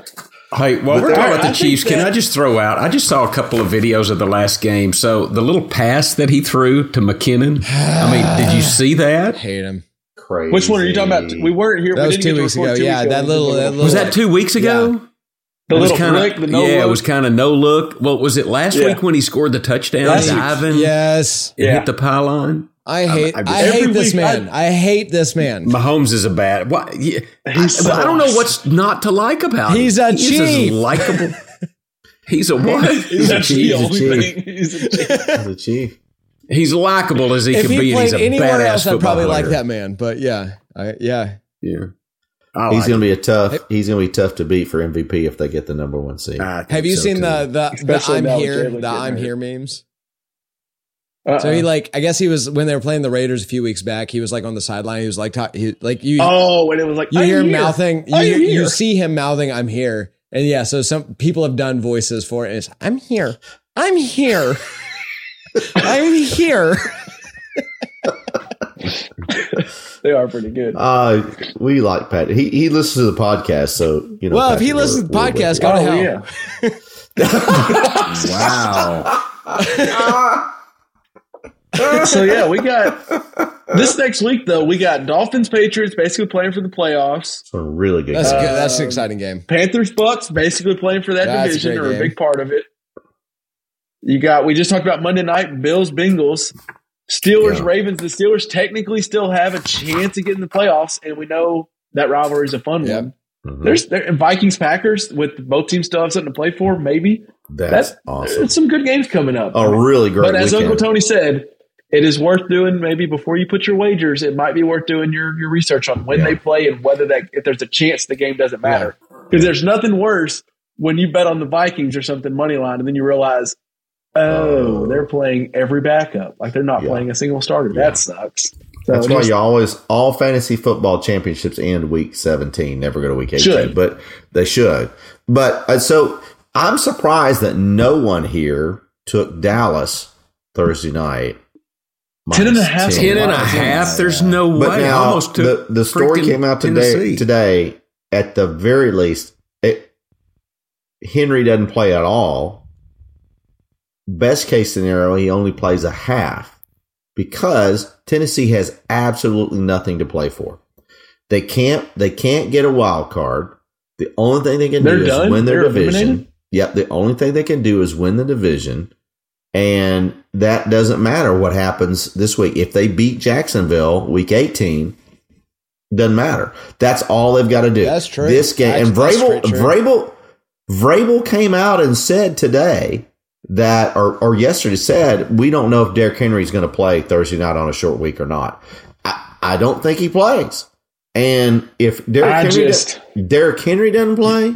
Hey, while we're But talking about the I think Chiefs, can I just throw out? I just saw a couple of videos of the last game. So the little pass that he threw to McKinnon. I mean, did you see that? I Hate him. Crazy. Which one are you talking about? We weren't here. That we was two weeks ago. two Yeah, weeks that We little- that little- Was that two weeks ago? the It was little kinda- flick, the no yeah, look. it was kind of no look. Well, was it last Yeah. week when he scored the touchdown, Last week. Yes. and Yeah. hit the pylon? I hate I I, just- Every hate this man. I, hate this man. Mahomes is a bad. What? Yeah, He's I, I don't know what's not to like about him. He's a He's chief. likable. He's a what? He's a actually chief, he's a chief. He's a chief. the chief? He's likable as he if can be, he and he's played a badass else, I'd football probably like that man. But yeah, I, yeah. Yeah, I He's like going to be a tough. He's going to be tough to beat for MVP if they get the number one seed. it. I think Have you so, seen too. the the, the I'm here the I'm here memes? Uh-uh. So he like I guess he was when they were playing the Raiders a few weeks back. He was like on the sideline. He was like talk, he, like you oh, and it was like you I'm hear him here. mouthing. You I'm hear, you see him mouthing. I'm here. And yeah, so some people have done voices for it. And it's I'm here. I'm here. I'm here. They are pretty good. Uh, we like Pat. He he listens to the podcast, so you know. Well, if he listens to the we're- we're with podcast, you. go to oh hell. yeah. Wow. so yeah, we got this next week though. We got Dolphins Patriots basically playing for the playoffs. It's a really good. That's game. good. That's an exciting game. Panthers Bucks basically playing for that That's division great or a game. big part of it. You got we just talked about Monday night Bills Bengals. Steelers Yeah. Ravens. The Steelers technically still have a chance of getting the playoffs, and we know that rivalry is a fun Yep. one. Mhm. There's there, and Vikings Packers with both teams still have something to play for. Maybe That's, that's awesome. There's some good games coming up. A really great but as weekend. Uncle Tony said, it is worth doing. Maybe before you put your wagers, it might be worth doing your your research on when Yeah. they play and whether that if there's a chance the game doesn't matter. Because there's nothing worse when you bet on the Vikings or something money line and then you realize, oh, Oh. they're playing every backup, like they're not Yeah. playing a single starter. Yeah. That sucks. So That's why you always all fantasy football championships end week seventeen, never go to week eighteen. Should. But they should. But uh, so I'm surprised that no one here took Dallas Thursday night. Ten and a minus half. 10. Ten and a half. There's no But way. I now almost the, the story came out today. Tennessee. Today, at the very least, it, Henry doesn't play at all. Best case scenario, he only plays a half because Tennessee has absolutely nothing to play for. They can't. They can't get a wild card. The only thing they can They're do done? is win their They're division. eliminated? Yep. The only thing they can do is win the division. And that doesn't matter what happens this week. If they beat Jacksonville week 18, doesn't matter. That's all they've got to do. That's true. This game and Actually, that's Vrabel. Vrabel, Vrabel came out and said today that, or, or yesterday said, we don't know if Derrick Henry is going to play Thursday night on a short week or not. I, I don't think he plays. And if Derrick I Henry, just- Derrick Henry doesn't play,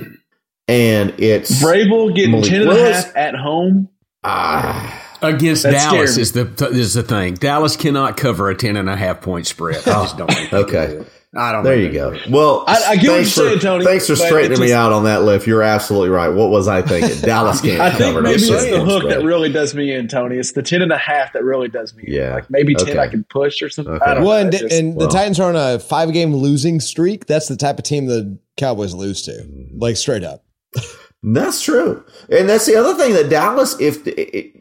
and it's Vrabel getting Malik ten and a half at home. Ah, Against That Dallas is the is the thing. Dallas cannot cover a ten and a half point spread. I just don't. think okay. can. I don't. There you go. can it. Well, I- I get what thanks you're for, saying, Tony, Thanks for but it straightening me out on that lift. You're absolutely right. What was I thinking? Dallas can't I think cover maybe no it's the hook spread. that really does me in, Tony. It's the ten and a half that really does me in. Yeah. Like maybe ten Okay. I can push or something. Okay. I don't Well, know. and, It's just- and well. the Titans are on a five game losing streak. That's the type of team the Cowboys lose to, like straight up. That's true, and that's the other thing that Dallas, if it,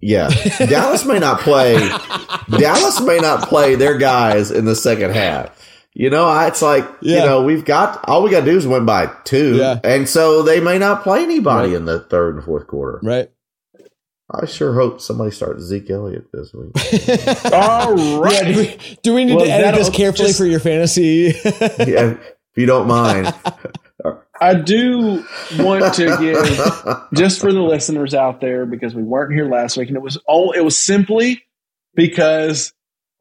yeah, Dallas may not play. Dallas may not play their guys in the second half. You know, I- it's like you know we've got all we got to do is win by two, Yeah. and so they may not play anybody Right. in the third and fourth quarter. Right. I sure hope somebody starts Zeke Elliott this week. all right. Yeah, do, we, do we need Well, to edit this carefully just- for your fantasy? yeah, if you don't mind. I do want to give just for the listeners out there because we weren't here last week, and it was all it was simply because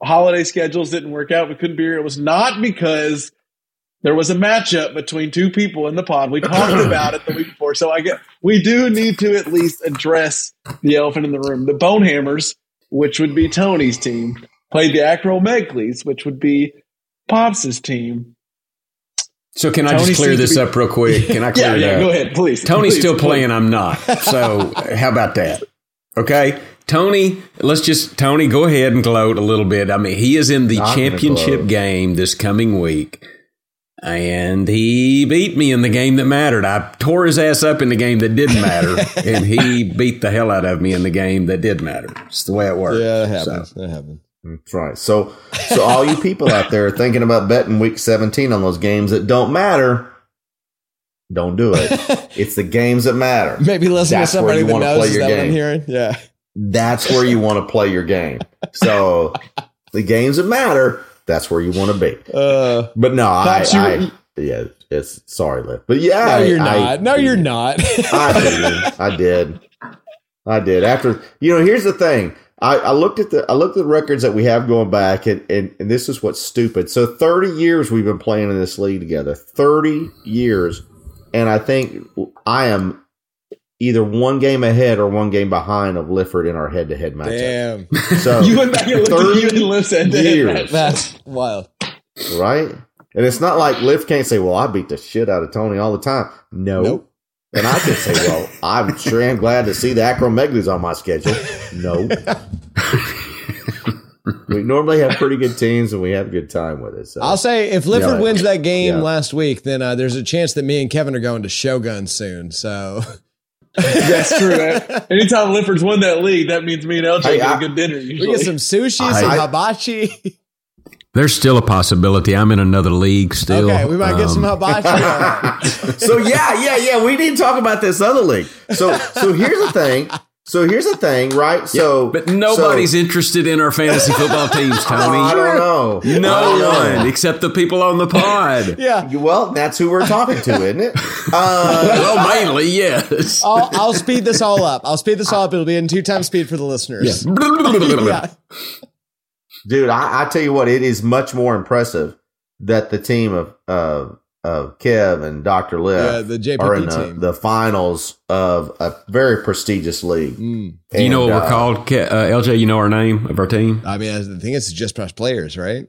holiday schedules didn't work out. We couldn't be here. It was not because there was a matchup between two people in the pod. We talked about it the week before, so I get we do need to at least address the elephant in the room. The Bonehammers, which would be Tony's team, played the Acromegalies, which would be Pops's team. So can I just clear this be- up real quick? Can I clear Yeah, it yeah. up? Go ahead, please. Tony's Please, still please. playing. I'm not. So how about that? Okay. Tony, let's just Tony go ahead and gloat a little bit. I mean, he is in the Not championship game this coming week. And he beat me in the game that mattered. I tore his ass up in the game that didn't matter, and he beat the hell out of me in the game that did matter. It's the way it works. yeah, that So- happens. That happens. That's right. So, so all you people out there thinking about betting week 17 on those games that don't matter, don't do it. It's the games that matter. Maybe listen That's to somebody that knows. play Is your that what I'm game. hearing? Yeah. That's where you want to play your game. So, the games that matter, that's where you want to be. Uh, But no, I, I, yeah, it's sorry, Liv. But yeah, no, I- you're I- not. no, you're not. I did. I did. I did. After you know, here's the thing. I, I looked at the I looked at the records that we have going back, and, and, and this is what's stupid. So 30 years we've been playing in this league together. 30 years, and I think I am either one game ahead or one game behind of Lifford in our head to head matchup. Damn. So You went back and looked at 30 you and Liz and years. That's wild. right, and it's not like Liff can't say, "Well, I beat the shit out of Tony all the time." No. Nope. And I can say, well, I'm sure am glad to see the acromegalies on my schedule. No. we normally have pretty good teams and we have a good time with it. So I'll say if Lifford Yeah. wins that game Yeah. last week, then uh, there's a chance that me and Kevin are going to Shogun soon. So That's true. Anytime Lifford's won that league, that means me and LJ Hey, get I- a good dinner. Usually. We get some sushi, I- some I- hibachi. There's still a possibility. I'm in another league still. Okay, we might get some Um, hibachi. so yeah, yeah, yeah. We need to talk about this other league. So so here's the thing. So here's the thing, right? So But nobody's so, interested in our fantasy football teams, Oh, I don't know. No don't know. one except the people on the pod. yeah. Well, that's who we're talking to, isn't it? Uh, Well, mainly, yes. I'll, I'll speed this all up. I'll speed this all up. It'll be in two times speed for the listeners. Yeah. Dude, I, I tell you what, it is much more impressive that the team of uh, of Kev and Doctor Liv Yeah, the JPP are in the, team. the finals of a very prestigious league. Mm. Do you know what And, we're uh, called? Ke- Uh, LJ, you know our name of our team? I mean, I think it's just press players, right?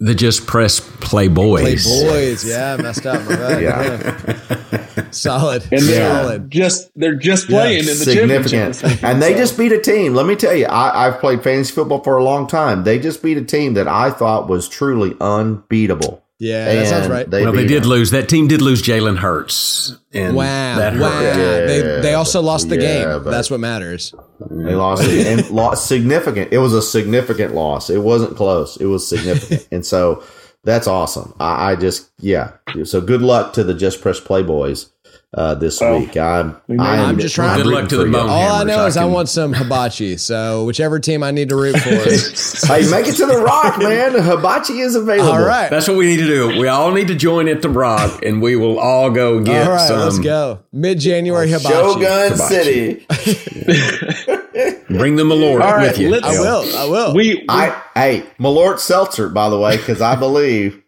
The Just Press Play Play Boys. boys. Yeah, messed up. My bad. Yeah. Solid. and they're Solid. just they're just playing in the significant. championship. And they just beat a team. Let me tell you, I, I've played fantasy football for a long time. They just beat a team that I thought was truly unbeatable. Yeah, that sounds right. They Well, they did them. lose. That team did lose Jalen Hurts. And Wow. that wow. hurt. they, they also lost the yeah, game. That's what matters. They lost it and lost significant. It was a significant loss. It wasn't close. It was significant. and so that's awesome. I, I just, yeah. So good luck to the Just Press Playboys uh, this Well, week. I'm, we may- I'm, I'm just trying- Good luck to the rooting bone. All I know I is I can- want some hibachi. So whichever team I need to root for. Hey, make it to the rock, man. Hibachi is available. all right. That's what we need to do. We all need to join at the Rock, and we will all go get All right, some. let's go. Mid January hibachi. Shogun Hibachi. City. Bring the Malort All right, with you. let's- I will. I will. we, we I hey, Malort Seltzer, by the way, because I believe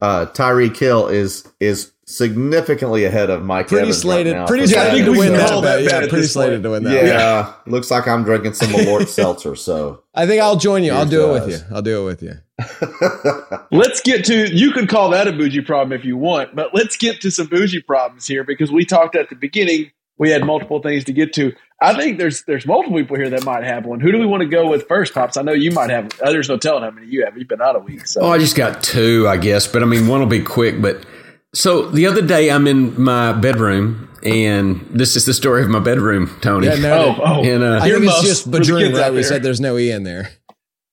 uh Tyreek Hill is is significantly ahead of Mike pretty Evans right now pretty for I slated think to we win that. call bet. that Yeah, bet pretty slated to win that. Yeah, Yeah. looks like I'm drinking some Malort Seltzer. So I think I'll join you. I'll Yours do it with you. I'll do it with you. let's get to you could call that a bougie problem if you want, but let's get to some bougie problems here because we talked at the beginning. We had multiple things to get to. I think there's there's multiple people here that might have one. Who do we want to go with first, Pops? I know you might have. Others no telling how many you have. You've been out a week, so Oh, I just got two, I guess, but I mean, one will be quick. But so the other day, I'm in my bedroom, and this is the story of my bedroom, Tony. Yeah, no, oh oh, And, uh, I think it's just for the Badroon, kids right? We said there's no e in there.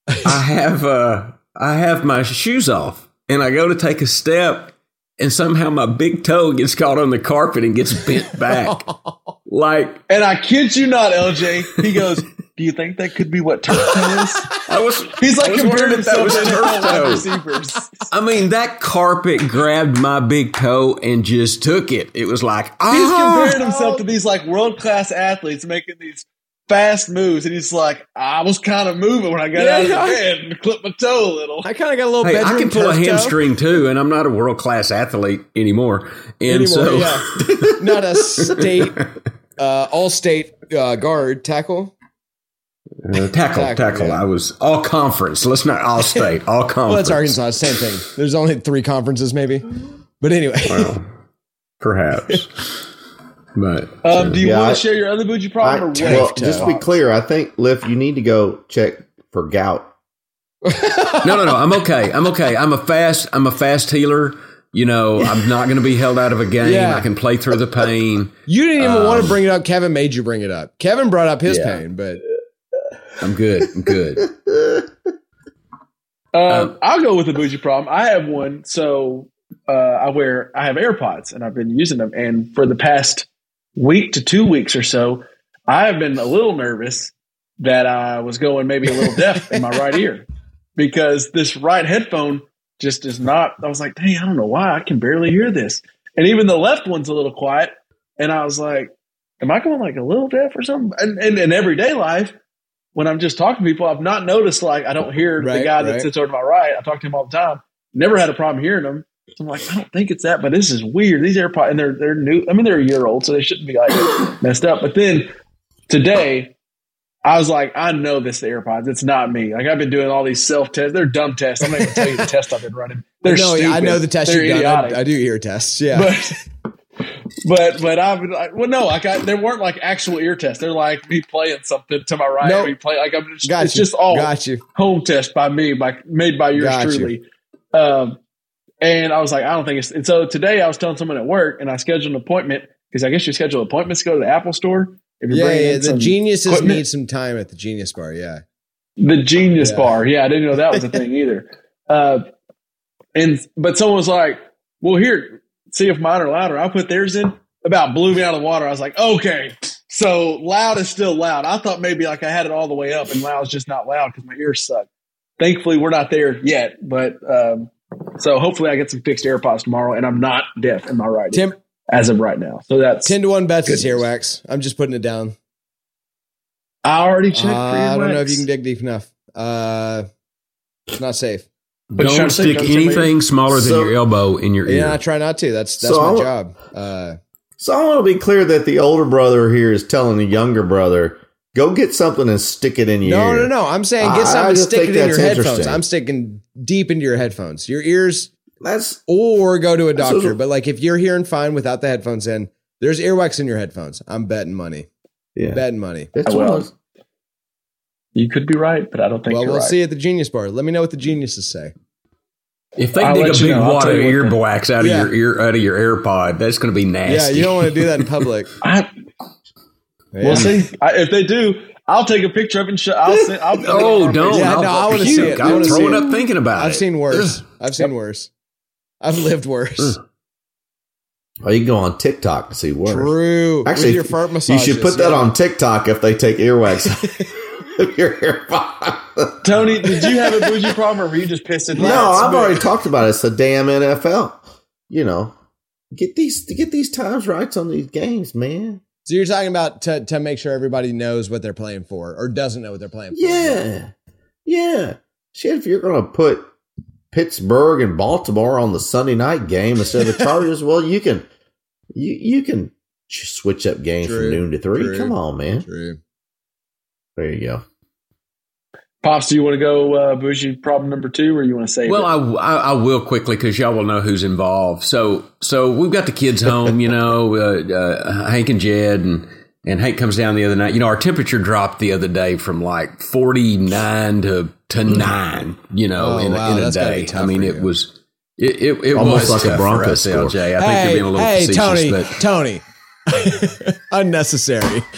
I have uh, I have my shoes off, and I go to take a step, and somehow my big toe gets caught on the carpet and gets bent back. like And I kid you not, LJ. He goes, "Do you think that could be what turf toe is?" I was, He's like I was comparing wondering if that himself to turf NFL toe. receivers. I mean, that carpet grabbed my big toe and just took it. It was like, He's ah! comparing himself to these like world class athletes making these fast moves, and he's like, "I was kind of moving when I got Yeah, out of the yeah. bed and clipped my toe a little." I kind of got a little Hey, I can pull a turf toe. hamstring too, and I'm not a world class athlete anymore. And Anymore, so, yeah. Not a state, uh, all state uh, guard tackle. Uh, tackle, Tackle, tackle. yeah. I was all conference. Let's not all state, all conference. Well, that's Arkansas. Same thing. There's only three conferences, maybe. But anyway, Well, perhaps. But Um, do you Yeah, want to share your other bougie I, problem or what? well, just to be clear, I think Liff, you need to go check for gout. no, no, no. I'm okay. I'm okay. I'm a fast. I'm a fast healer. You know, I'm not going to be held out of a game. Yeah. I can play through the pain. you didn't even want to Um, bring it up. Kevin made you bring it up. Kevin brought up his Yeah. pain, but I'm good. I'm good. Um, I'll go with the bougie problem. I have one. So uh, I wear I have AirPods and I've been using them. And for the past week to two weeks or so, I have been a little nervous that I was going maybe a little deaf in my right ear because this right headphone just is not. I was like, dang, I don't know why I can barely hear this. And even the left one's a little quiet. And I was like, am I going like a little deaf or something? And, and in everyday life, when I'm just talking to people, I've not noticed like I don't hear the guy that right. sits over to my right. I talk to him all the time. Never had a problem hearing him. So I'm like, I don't think it's that, but this is weird. These AirPods, and they're they're new. I mean, they're a year old, so they shouldn't be like messed up. But then today, I was like, I know this is the AirPods. It's not me. Like I've been doing all these self tests. They're dumb tests. I'm not even going to tell you the test I've been running. They're no, stupid. I know the test They're you've done. I, I do ear tests. Yeah. but but but I've been like, well, no, like I, they weren't like actual ear tests. They're like me playing something to my right. Nope. Me play like I'm just, got it's you. just all got you. home test by me, by made by yours Got you. truly. Um, and I was like, I don't think it's. And so today I was telling someone at work, and I scheduled an appointment, because I guess you schedule appointments to go to the Apple store. If you're Yeah, yeah. The geniuses equipment. need some time at the Genius Bar. Yeah. The Genius Yeah. Bar. Yeah, I didn't know that was a thing either. Uh, and but someone was like, "Well, here, see if mine are louder." I put theirs in. About blew me out of the water. I was like, "Okay, so loud is still loud." I thought maybe like I had it all the way up, and loud is just not loud because my ears suck. Thankfully, we're not there yet, but um, so hopefully I get some fixed AirPods tomorrow, and I'm not deaf in my right ear Tim, as of right now. So that's 10 to 1 bets is Goodness. earwax. I'm just putting it down. I already checked. Uh, for I don't know if you can dig deep enough. Uh, it's not safe. But Don't to stick don't tell me- anything smaller than So- your elbow in your ear. Yeah, I try not to. That's that's So my I'll- job. Uh, So I want to be clear that the older brother here is telling the younger brother, go get something and stick it in your no, ear. no, no. No. I'm saying I- get I something, just stick it in your headphones. I'm sticking deep into your headphones, your ears, That's or go to a doctor. But like if you're hearing fine without the headphones in, there's earwax in your headphones. I'm betting money. yeah. Betting money. That's Well, what I was- You could be right, but I don't think Well, you're we'll right. see at the Genius Bar. Let me know what the geniuses say. If they I'll dig a big know. I'll wad of you what ear the- wax out of your ear out of your AirPod, that's going to be nasty. Yeah, you don't want to do that in public. I, Yeah. We'll see. I, if they do, I'll take a picture of it and show. I'll send. I'll, Oh, don't! Yeah, I'll- no, I wanna Phew, see it. I I'm throwing up thinking about it. I've seen worse. I've seen worse. I've lived worse. Oh, you can go on TikTok to see worse. True. Actually, your fart you should put that yeah. on TikTok if they take earwax your AirPod. Tony, did you have a bougie problem, or were you just pissed at no. I've already talked about it. It's the damn NFL. You know, get these get these times rights on these games, man. So you're talking about to, to make sure everybody knows what they're playing for or doesn't know what they're playing for. Yeah, yeah. Shit, if you're gonna put Pittsburgh and Baltimore on the Sunday night game instead of the Chargers, well, you can you you can switch up games True, from noon to three. true. Come on, man. True. There you go. Pops, do you want to go uh, bougie problem number two, or you want to say? Well, I, I, I will quickly because y'all will know who's involved. So, so we've got the kids home, you know, uh, uh, Hank and Jed, and and Hank comes down the other night. You know, our temperature dropped the other day from like forty nine to to nine. You know, Oh, in, wow, in a that's gotta be day. I mean, it was it it, it Almost was like a tough for Broncos score. LJ. I think hey, you're being a little hey, facetious, Tony, but Tony. Unnecessary.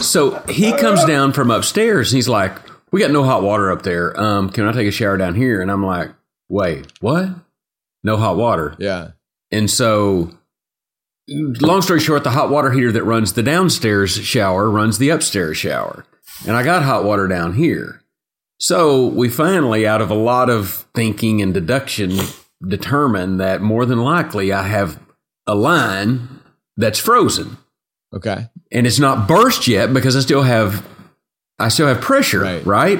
So he comes down from upstairs. And he's like, "We got no hot water up there. Um, can I take a shower down here?" And I'm like, "Wait, what? No hot water?" Yeah. And so, long story short, the hot water heater that runs the downstairs shower runs the upstairs shower, and I got hot water down here. So we finally, out of a lot of thinking and deduction, determined that more than likely I have a line that's frozen Okay. and it's not burst yet because I still have I still have pressure, Right. right?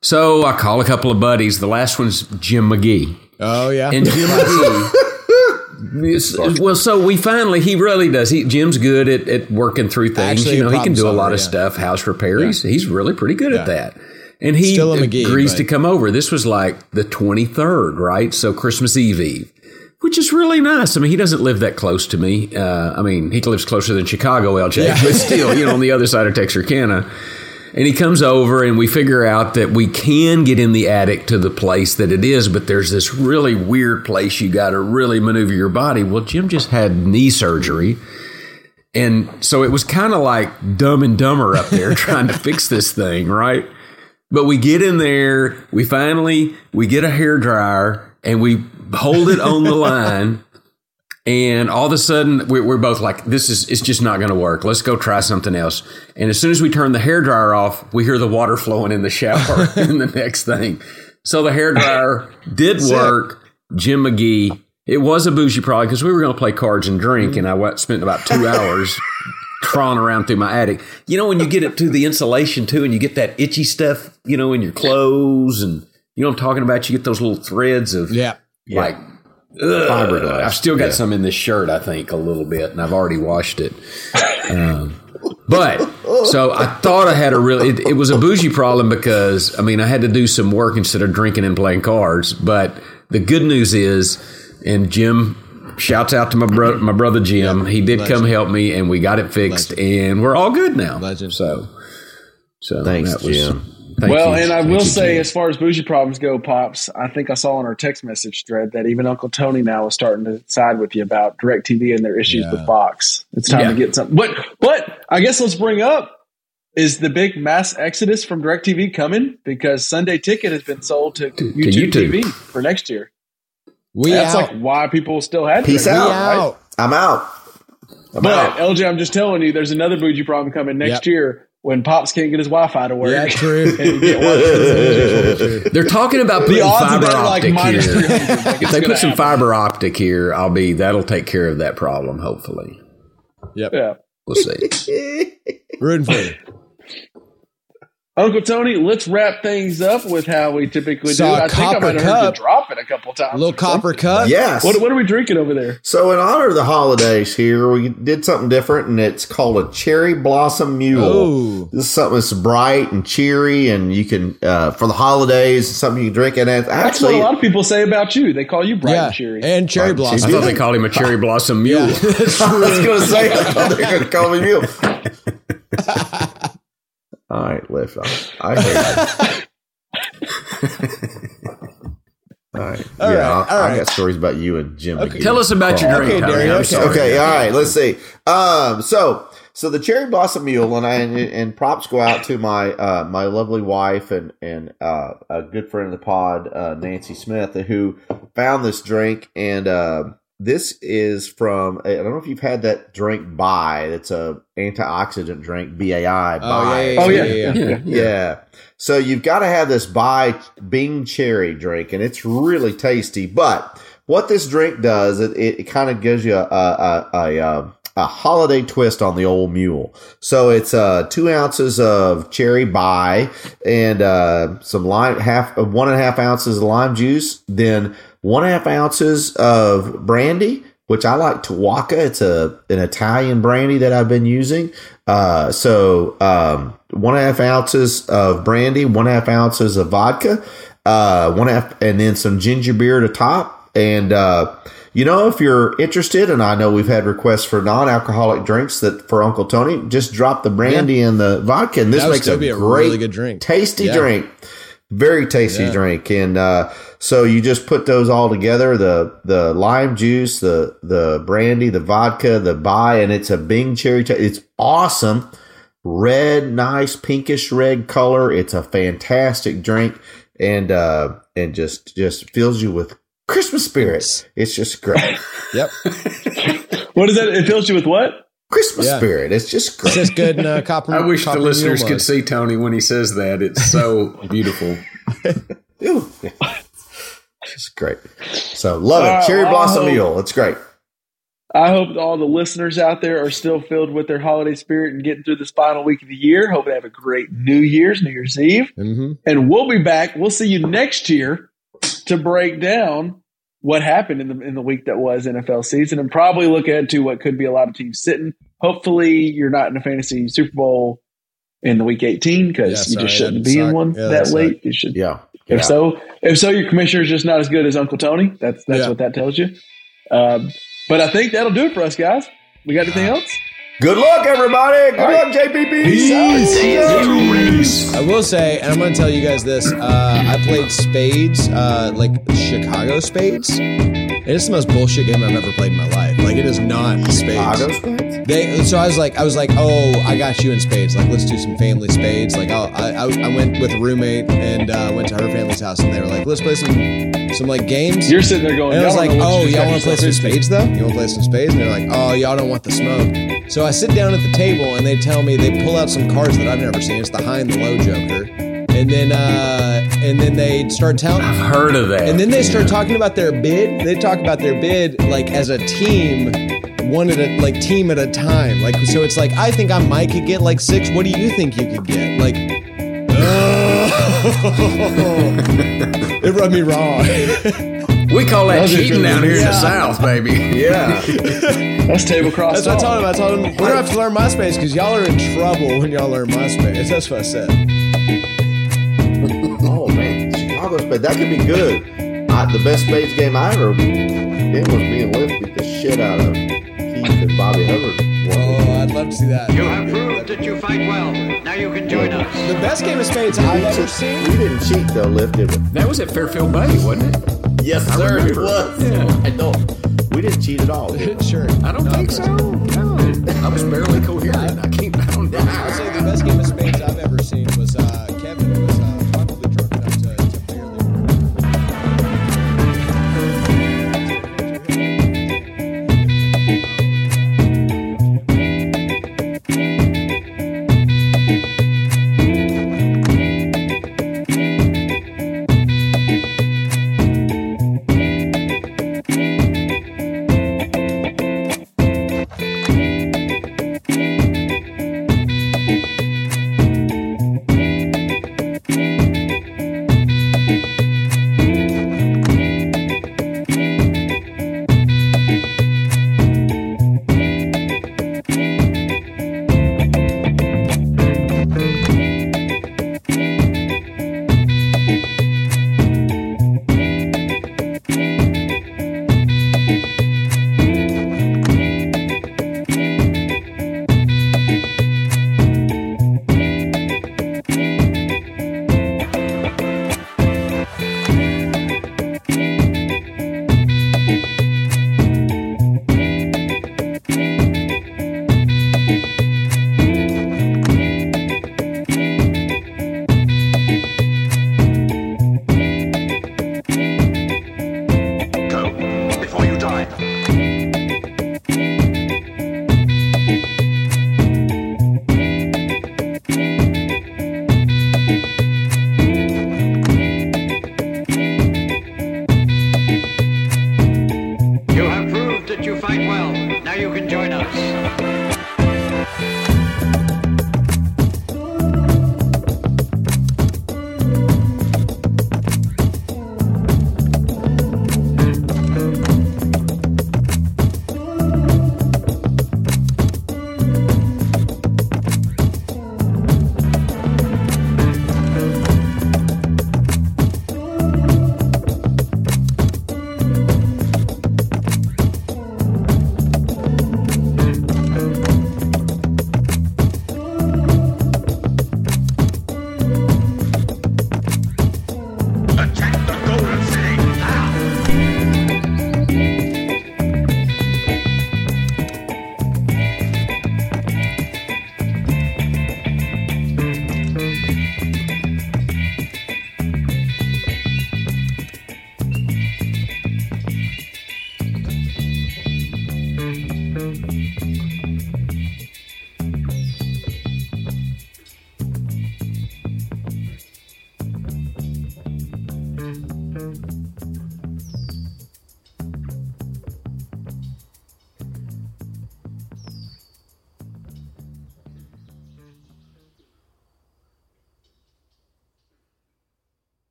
So I call a couple of buddies. The last one's Jim McGee, Oh yeah. and Jim McGee. well, so we finally he really does. He Jim's good at, at working through things. Actually, you know, he can do a lot of yeah. stuff, house repair. He's he's really pretty good at that. And he McGee, agrees but- to come over. This was like the twenty third, right? So Christmas Eve Eve. Which is really nice. I mean, he doesn't live that close to me. Uh, I mean, he lives closer than Chicago, LJ, Yeah. but still, you know, on the other side of Texarkana. And he comes over, and we figure out that we can get in the attic to the place that it is, but there's this really weird place you got to really maneuver your body. Well, Jim just had knee surgery. And so it was kind of like dumb and dumber up there trying to fix this thing, right? But we get in there, we finally we get a hair dryer and we hold it on the line. And all of a sudden, we're, we're both like, "This is it's just not going to work. Let's go try something else." And as soon as we turn the hair dryer off, we hear the water flowing in the shower. in the next thing, so the hair dryer did work. Jim McGee. It was a bougie problem because we were going to play cards and drink, mm-hmm. and I spent about two hours crawling around through my attic. You know, when you get it to the insulation too, and you get that itchy stuff, you know, in your clothes, and you know what I'm talking about. You get those little threads of yeah. like Fiberglass. I've still got some in this shirt, I think, a little bit, and I've already washed it. Um, but so I thought I had a really, it, it was a bougie problem because, I mean, I had to do some work instead of drinking and playing cards. But the good news is, and Jim shouts out to my, bro- my brother Jim, he did come help me, and we got it fixed, and we're all good now. Legend. So, so Thanks, that was, Jim. Thank well, you. and I Thank will you, say, Jim. as far as bougie problems go, pops, I think I saw on our text message thread that even Uncle Tony now is starting to side with you about Directv and their issues Yeah. with Fox. It's time Yeah. to get something. But but I guess let's bring up is the big mass exodus from Directv coming because Sunday Ticket has been sold to, YouTube, YouTube. TV for next year. We That's out. like why people still had Peace DirecTV, out. we right? out. I'm out. I'm But out. LJ, I'm just telling you, there's another bougie problem coming next Yep. year when Pops can't get his Wi-Fi to work. Yeah, true. and get. They're talking about The putting odds fiber that are like optic minus here. Like, if they put some happen. fiber optic here, I'll be that'll take care of that problem. Hopefully, Yep. Yeah. we'll see. Rooting for you. Uncle Tony, let's wrap things up with how we typically Saw do. I think I copper might have heard you drop it a couple times. A little copper cup, yes. What, what are we drinking over there? So, in honor of the holidays here, we did something different, and it's called a cherry blossom mule. Oh. This is something that's bright and cheery, and you can uh, for the holidays. Something you can drink, and it's That's actually what a lot of people say about you. They call you bright Yeah. and cheery. And cherry Right, blossom. I thought they called him a cherry blossom mule. Yeah. That's I was going to say, I thought they were going to call me mule. All right, lift off. I hate it. All right. All yeah, right, I, all I right. got stories about you and Jim. Okay. McGee. Tell us about your Carl. drink, Okay, Tony. Okay. Okay, all right. Let's see. Um, so so the cherry blossom mule, and I and, and props go out to my uh, my lovely wife and and uh, a good friend of the pod, uh, Nancy Smith, who found this drink, and uh, this is from I don't know if you've had that drink Bai. It's a antioxidant drink, BAI. Oh, Bai. yeah, yeah, Oh, yeah. yeah. yeah, yeah. Yeah, Yeah. So you've got to have this Bai Bing cherry drink, and it's really tasty. But what this drink does, it, it, kind of gives you a, a, a, a, a holiday twist on the old mule. So it's uh, two ounces of cherry Bai and uh, some lime, half uh, one and a half ounces of lime juice, then one and a half ounces of brandy, which I like Tawaka. It's a an Italian brandy that I've been using. Uh, so um, one and a half ounces of brandy, one and a half ounces of vodka, uh, one and a half, and then some ginger beer to top. And uh, you know, if you're interested, and I know we've had requests for non-alcoholic drinks that for Uncle Tony, just drop the brandy and the vodka, and this makes a a great, really good drink. tasty Yeah. drink. Very tasty Yeah. drink, and uh, so you just put those all together: the the lime juice, the the brandy, the vodka, the bai, and it's a Bing cherry. ta- it's awesome, red, nice pinkish red color. It's a fantastic drink, and uh, and just just fills you with Christmas spirit. It's just great, Yep. What is that? It fills you with what? Christmas Yeah. spirit. It's just It's just good in uh, copper. I wish the listeners could see Tony when he says that. It's so beautiful. Ooh. Just great. So love it. Uh, Cherry blossom hope- mule. It's great. I hope all the listeners out there are still filled with their holiday spirit and getting through this final week of the year. Hope they have a great New Year's, New Year's Eve. Mhm. And we'll be back. We'll see you next year to break down what happened in the in the week that was NFL season and probably look ahead to what could be a lot of teams sitting. Hopefully you're not in a fantasy Super Bowl in the week 18 because Yeah, you just shouldn't be in one Yeah, that that late. You should Yeah. If Yeah. so, if so, your commissioner is just not as good as Uncle Tony. That's that's Yeah. what that tells you. Um, but I think that'll do it for us, guys. We got anything else? Good luck, everybody. Good All right. luck, JPP. Peace. I will say, and I'm going to tell you guys this. Uh, I played spades, uh, like Chicago spades. And it's the most bullshit game I've ever played in my life. Like it is not spades. Chicago spades? They so I was like I was like oh I got you in spades like let's do some family spades like I'll, I I I went with a roommate and uh, went to her family's house and they were like let's play some some like games You're sitting there going, and I was like don't know what oh you just y'all want to play some spades though you want to play some spades and they're like oh y'all don't want the smoke so I sit down at the table and they tell me they pull out some cards that I've never seen it's the high and the low joker and then uh and then they start telling I've heard of that. and then they start talking about their bid. They talk about their bid like as a team, one at a like team at a time. Like so, it's like I think I might could get like six. What do you think you could get? Like, it rubbed me wrong. we call that Those cheating good down here in the. South, baby. Yeah. That's tablecloth. That's what I told him. I told him we're gonna have to learn MySpace because y'all are in trouble when y'all learn MySpace. That's what I said. oh, man. Chicago spades. That could be good. I, the best spades game I ever did was me and Liv beat the shit out of Keith and Bobby Hubbard. Oh, I'd love to see that. You have proved that you fight well. Now you can join us. The best game of spades I've ever seen. We didn't cheat though, Liv, did we? That was at Fairfield Bay, wasn't it? Yes, I sir. It was. Yeah. I don't. We didn't cheat at all. Sure. I don't think so. No, I was barely coherent. I came down. I. I'll say the best game of spades I've ever seen was uh,